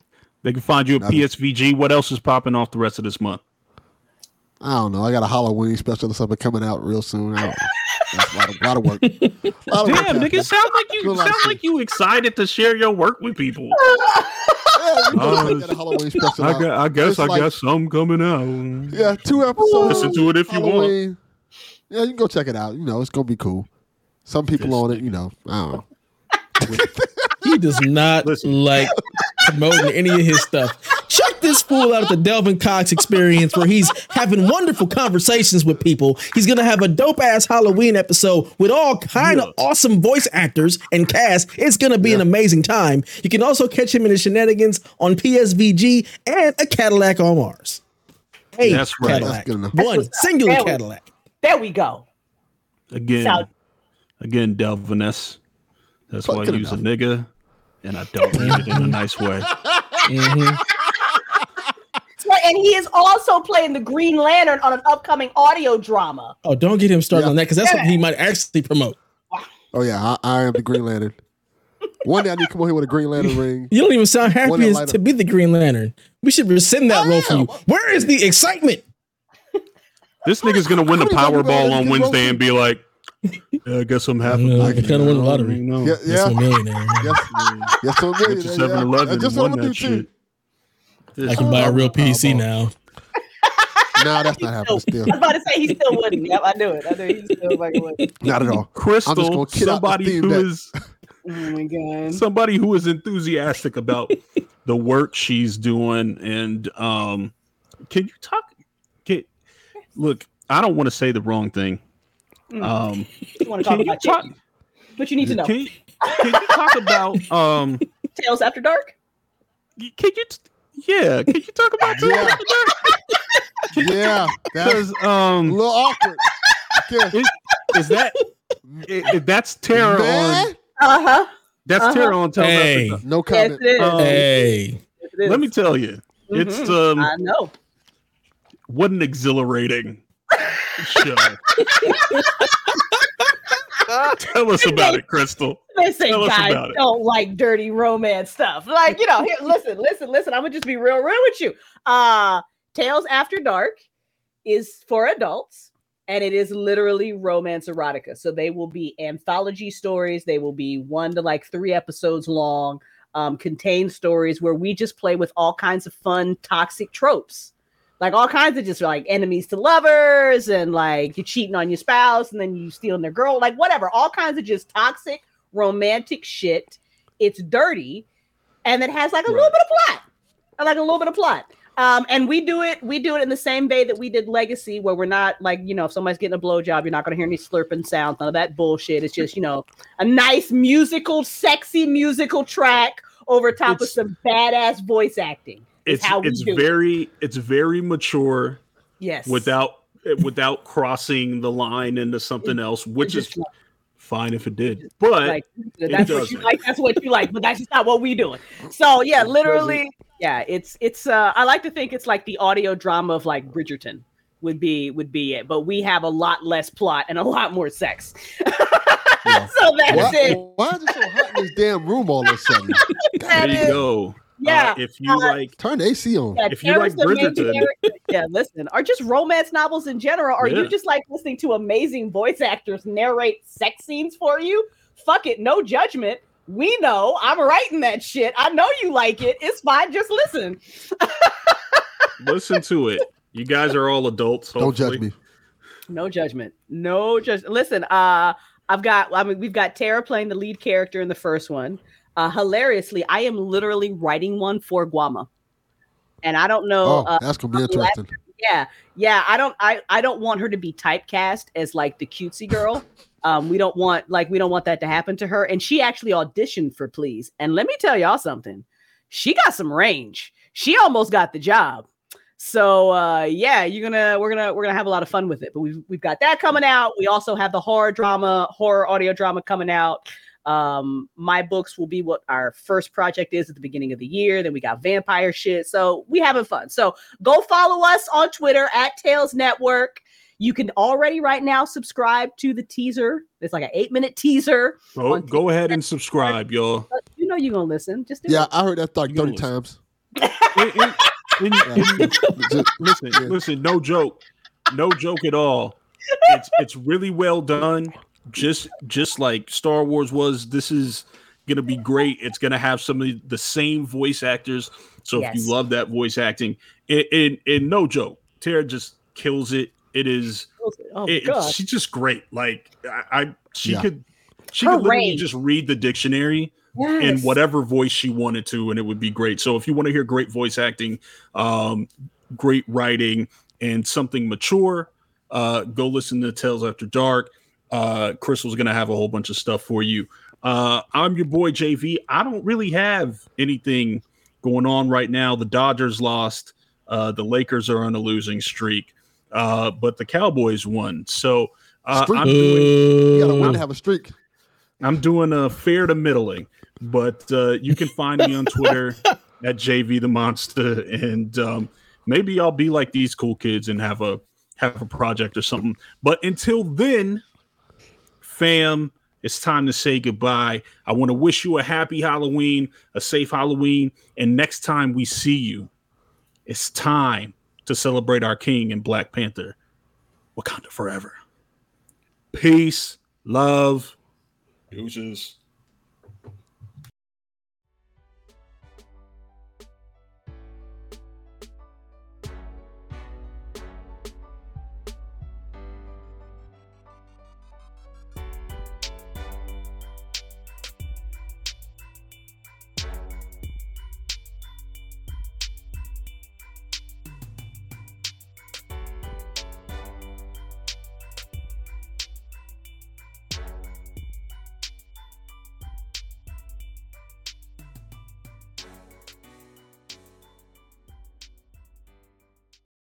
Speaker 1: They can find you at
Speaker 2: Nothing.
Speaker 1: PSVG. What else is popping off the rest of this month?
Speaker 2: I don't know. I got a Halloween special or something coming out real soon. I don't. That's a lot of, lot of work. Lot of work
Speaker 1: Damn, nigga,
Speaker 2: happening.
Speaker 1: sound like you
Speaker 2: Feel like shit.
Speaker 1: like you excited to share your work with people.
Speaker 2: Yeah, you know,
Speaker 1: Uh,
Speaker 2: I got a Halloween special.
Speaker 1: I, got, I guess
Speaker 2: It's
Speaker 1: I
Speaker 2: like-
Speaker 1: got some coming out.
Speaker 2: Yeah, two episodes.
Speaker 1: Listen to it if you want.
Speaker 2: Yeah, you can go check it out. You know, it's gonna be cool. Some people
Speaker 1: This
Speaker 2: on it, you know. I don't know.
Speaker 4: He does not
Speaker 1: Listen.
Speaker 4: like promoting any of his stuff. Check this fool out at the Delvin Cox experience where he's having wonderful conversations with people. He's gonna have a dope ass Halloween episode with all kind of
Speaker 1: Yeah.
Speaker 4: awesome voice actors and cast. It's gonna be an amazing time. You can also catch him in his shenanigans on PSVG and a Cadillac on Mars. Hey,
Speaker 1: That's right.
Speaker 4: Cadillac.
Speaker 2: That's good enough.
Speaker 4: One
Speaker 3: That's
Speaker 4: singular
Speaker 3: There we-
Speaker 4: Cadillac.
Speaker 3: There we go.
Speaker 1: Again,
Speaker 3: Sound-
Speaker 1: again, Delvin, that's, that's
Speaker 2: Fuck
Speaker 1: why I
Speaker 2: it
Speaker 1: use a nigga, and I don't mean it in a nice way.
Speaker 4: Mhm.
Speaker 3: And he is also playing the Green Lantern on an upcoming audio drama.
Speaker 4: Oh, don't get him started
Speaker 2: Yeah.
Speaker 4: on that because that's what he might actually promote.
Speaker 2: Oh yeah, I, I am the Green Lantern. One day I need to come on here with a Green Lantern ring.
Speaker 4: You don't even sound happy as to be the Green Lantern. We should rescind that
Speaker 2: I
Speaker 4: role for you. Where is the excitement?
Speaker 1: This nigga's gonna win the Powerball
Speaker 2: Powerball
Speaker 1: on Wednesday and be like, yeah, I guess I'm half.
Speaker 4: Yeah,
Speaker 1: a
Speaker 4: I kinda won the lottery.
Speaker 1: No.
Speaker 2: Yeah,
Speaker 4: Yes, I'm a
Speaker 2: yeah.
Speaker 4: millionaire.
Speaker 2: Yes, yes, so
Speaker 1: Get to 7 Eleven
Speaker 2: That's just
Speaker 1: and
Speaker 2: what
Speaker 1: won
Speaker 2: I'm gonna
Speaker 1: that
Speaker 2: do
Speaker 1: shit. This-
Speaker 4: I can buy a real
Speaker 2: Powerball.
Speaker 4: PC now.
Speaker 2: Nah, that's not happening. Still,
Speaker 3: I was about to say he still wouldn't. Yep, I knew it. I knew he still fucking would.
Speaker 2: not at all.
Speaker 1: Crystal,
Speaker 2: gonna kid out the
Speaker 1: somebody
Speaker 2: theme
Speaker 1: who
Speaker 2: that-
Speaker 1: is
Speaker 3: Oh my god.
Speaker 1: somebody who is enthusiastic about the work she's doing, and um, can you talk? Get look. I don't want to say the wrong thing.
Speaker 3: Mm.
Speaker 1: Um,
Speaker 3: You want to
Speaker 1: can
Speaker 3: talk
Speaker 1: you
Speaker 3: about
Speaker 1: talk?
Speaker 3: chicken? What you need to know?
Speaker 1: Can you, can you talk about um?
Speaker 3: Tales After Dark?
Speaker 1: Can you? t- Yeah, can you talk about Tales
Speaker 2: Yeah. Yeah, that's
Speaker 1: Because
Speaker 2: a
Speaker 1: um,
Speaker 2: little awkward. Okay.
Speaker 1: is that i- i- that's terror on
Speaker 3: Uh-huh.
Speaker 1: that's
Speaker 3: Uh-huh.
Speaker 1: terror on Tales
Speaker 4: Hey.
Speaker 1: After Dark.
Speaker 2: no
Speaker 3: Yes,
Speaker 2: comment.
Speaker 3: it is.
Speaker 1: Um,
Speaker 4: Hey,
Speaker 3: Yes.
Speaker 1: Let me tell you, it's
Speaker 3: Mhm.
Speaker 1: um,
Speaker 3: I know.
Speaker 1: what an exhilarating Tell us about it, Crystal.
Speaker 3: Listen,
Speaker 1: Tell
Speaker 3: guys don't like dirty romance stuff. Like, you know, here, listen, listen, listen. I'm gonna just be real, real with you. Uh Tales After Dark is for adults, and it is literally romance erotica. So they will be anthology stories, they will be one to like three episodes long, um, contain stories where we just play with all kinds of fun, toxic tropes. Like all kinds of just like enemies to lovers, and like you're cheating on your spouse, and then you stealing their girl, like whatever, all kinds of just toxic romantic shit. It's dirty, and it has like a little bit of plot, like a little bit of plot. Um, and we do it, we do it in the same way that we did Legacy, where we're not like, you know, if somebody's getting a blowjob, you're not gonna hear any slurping sounds, none of that bullshit. It's just, you know, a nice musical, sexy musical track over top of some badass voice acting. Is
Speaker 1: It's
Speaker 3: how we
Speaker 1: it's
Speaker 3: do it.
Speaker 1: very it's very mature
Speaker 3: Yes.
Speaker 1: without without crossing the line into something else, which is
Speaker 3: It's
Speaker 1: fine if it did. But
Speaker 3: like that's what you like that's what you like but that's just not what we doing so yeah
Speaker 1: It
Speaker 3: literally yeah it's it's uh i like to think it's like the audio drama of like bridgerton would be would be it but we have a lot less plot and a lot more sex
Speaker 2: Yeah.
Speaker 3: so So that's
Speaker 2: Why,
Speaker 3: it.
Speaker 2: why is it so hot in this damn room all of a sudden?
Speaker 1: There you go.
Speaker 3: Yeah.
Speaker 1: Uh, if you
Speaker 3: uh,
Speaker 1: like,
Speaker 2: Turn the AC on.
Speaker 3: Yeah,
Speaker 1: If you like
Speaker 3: Terrence the
Speaker 1: Bridgerton.
Speaker 3: Yeah, listen, or just romance novels in general. Or
Speaker 1: Yeah.
Speaker 3: you just like listening to amazing voice actors narrate sex scenes for you? Fuck it, no judgment. We know I'm writing that shit. I know you like it. It's fine. Just listen.
Speaker 1: listen to it. You guys are all adults.
Speaker 2: Don't judge me.
Speaker 3: No judgment. No judgment. Listen, uh, I've got. I mean, we've got Tara playing the lead character in the first one. Uh, hilariously, I am literally writing one for Guama, and I don't know.
Speaker 2: Oh,
Speaker 3: uh,
Speaker 2: that's gonna be interesting.
Speaker 3: yeah yeah i don't i i don't want her to be typecast as like the cutesy girl. Um we don't want like we don't want that to happen to her. And she actually auditioned for please. And let me tell y'all something. She got some range. She almost got the job. So uh yeah you're gonna we're gonna we're gonna have a lot of fun with it. But we've we've got that coming out. We also have the horror drama horror audio drama coming out um my books will be what our first project is at the beginning of the year then we got vampire shit so we having fun so go follow us on twitter at Tales network you can already right now subscribe to the teaser it's like an eight minute teaser
Speaker 1: Go, go ahead and subscribe, y'all.
Speaker 3: You know you're gonna listen just do
Speaker 2: Yeah,
Speaker 3: it.
Speaker 2: I heard that like thirty times. Just-
Speaker 1: listen,
Speaker 2: Yeah.
Speaker 1: listen, no joke, no joke at all. It's it's really well done. Just just like Star Wars was. This is gonna be great. It's gonna have some of the same voice actors. So if you love that voice acting, and, and, and no joke, Tara just kills it. It is.
Speaker 3: oh
Speaker 1: it,
Speaker 3: god
Speaker 1: she's just great. Like I, I she
Speaker 2: Yeah.
Speaker 1: could. She
Speaker 3: Her
Speaker 1: could literally
Speaker 3: range.
Speaker 1: just read the dictionary in whatever voice she wanted to, and it would be great. So if you want to hear great voice acting, um, great writing, and something mature, uh, go listen to Tales After Dark. Uh, Crystal's gonna have a whole bunch of stuff for you. Uh, I'm your boy JV. I don't really have anything going on right now. The Dodgers lost. Uh, the Lakers are on a losing streak, uh, but the Cowboys won. So uh, I'm doing
Speaker 2: You gotta win
Speaker 4: Uh,
Speaker 2: to have a streak.
Speaker 1: I'm doing a fair to middling, but uh, you can find me on Twitter at JV the Monster, and um, maybe I'll be like these cool kids and have a have a project or something. But until then, fam, it's time to say goodbye. I want to wish you a happy Halloween, a safe Halloween, and next time we see you, it's time to celebrate our king and Black Panther, Wakanda forever. Peace, love. Deuces.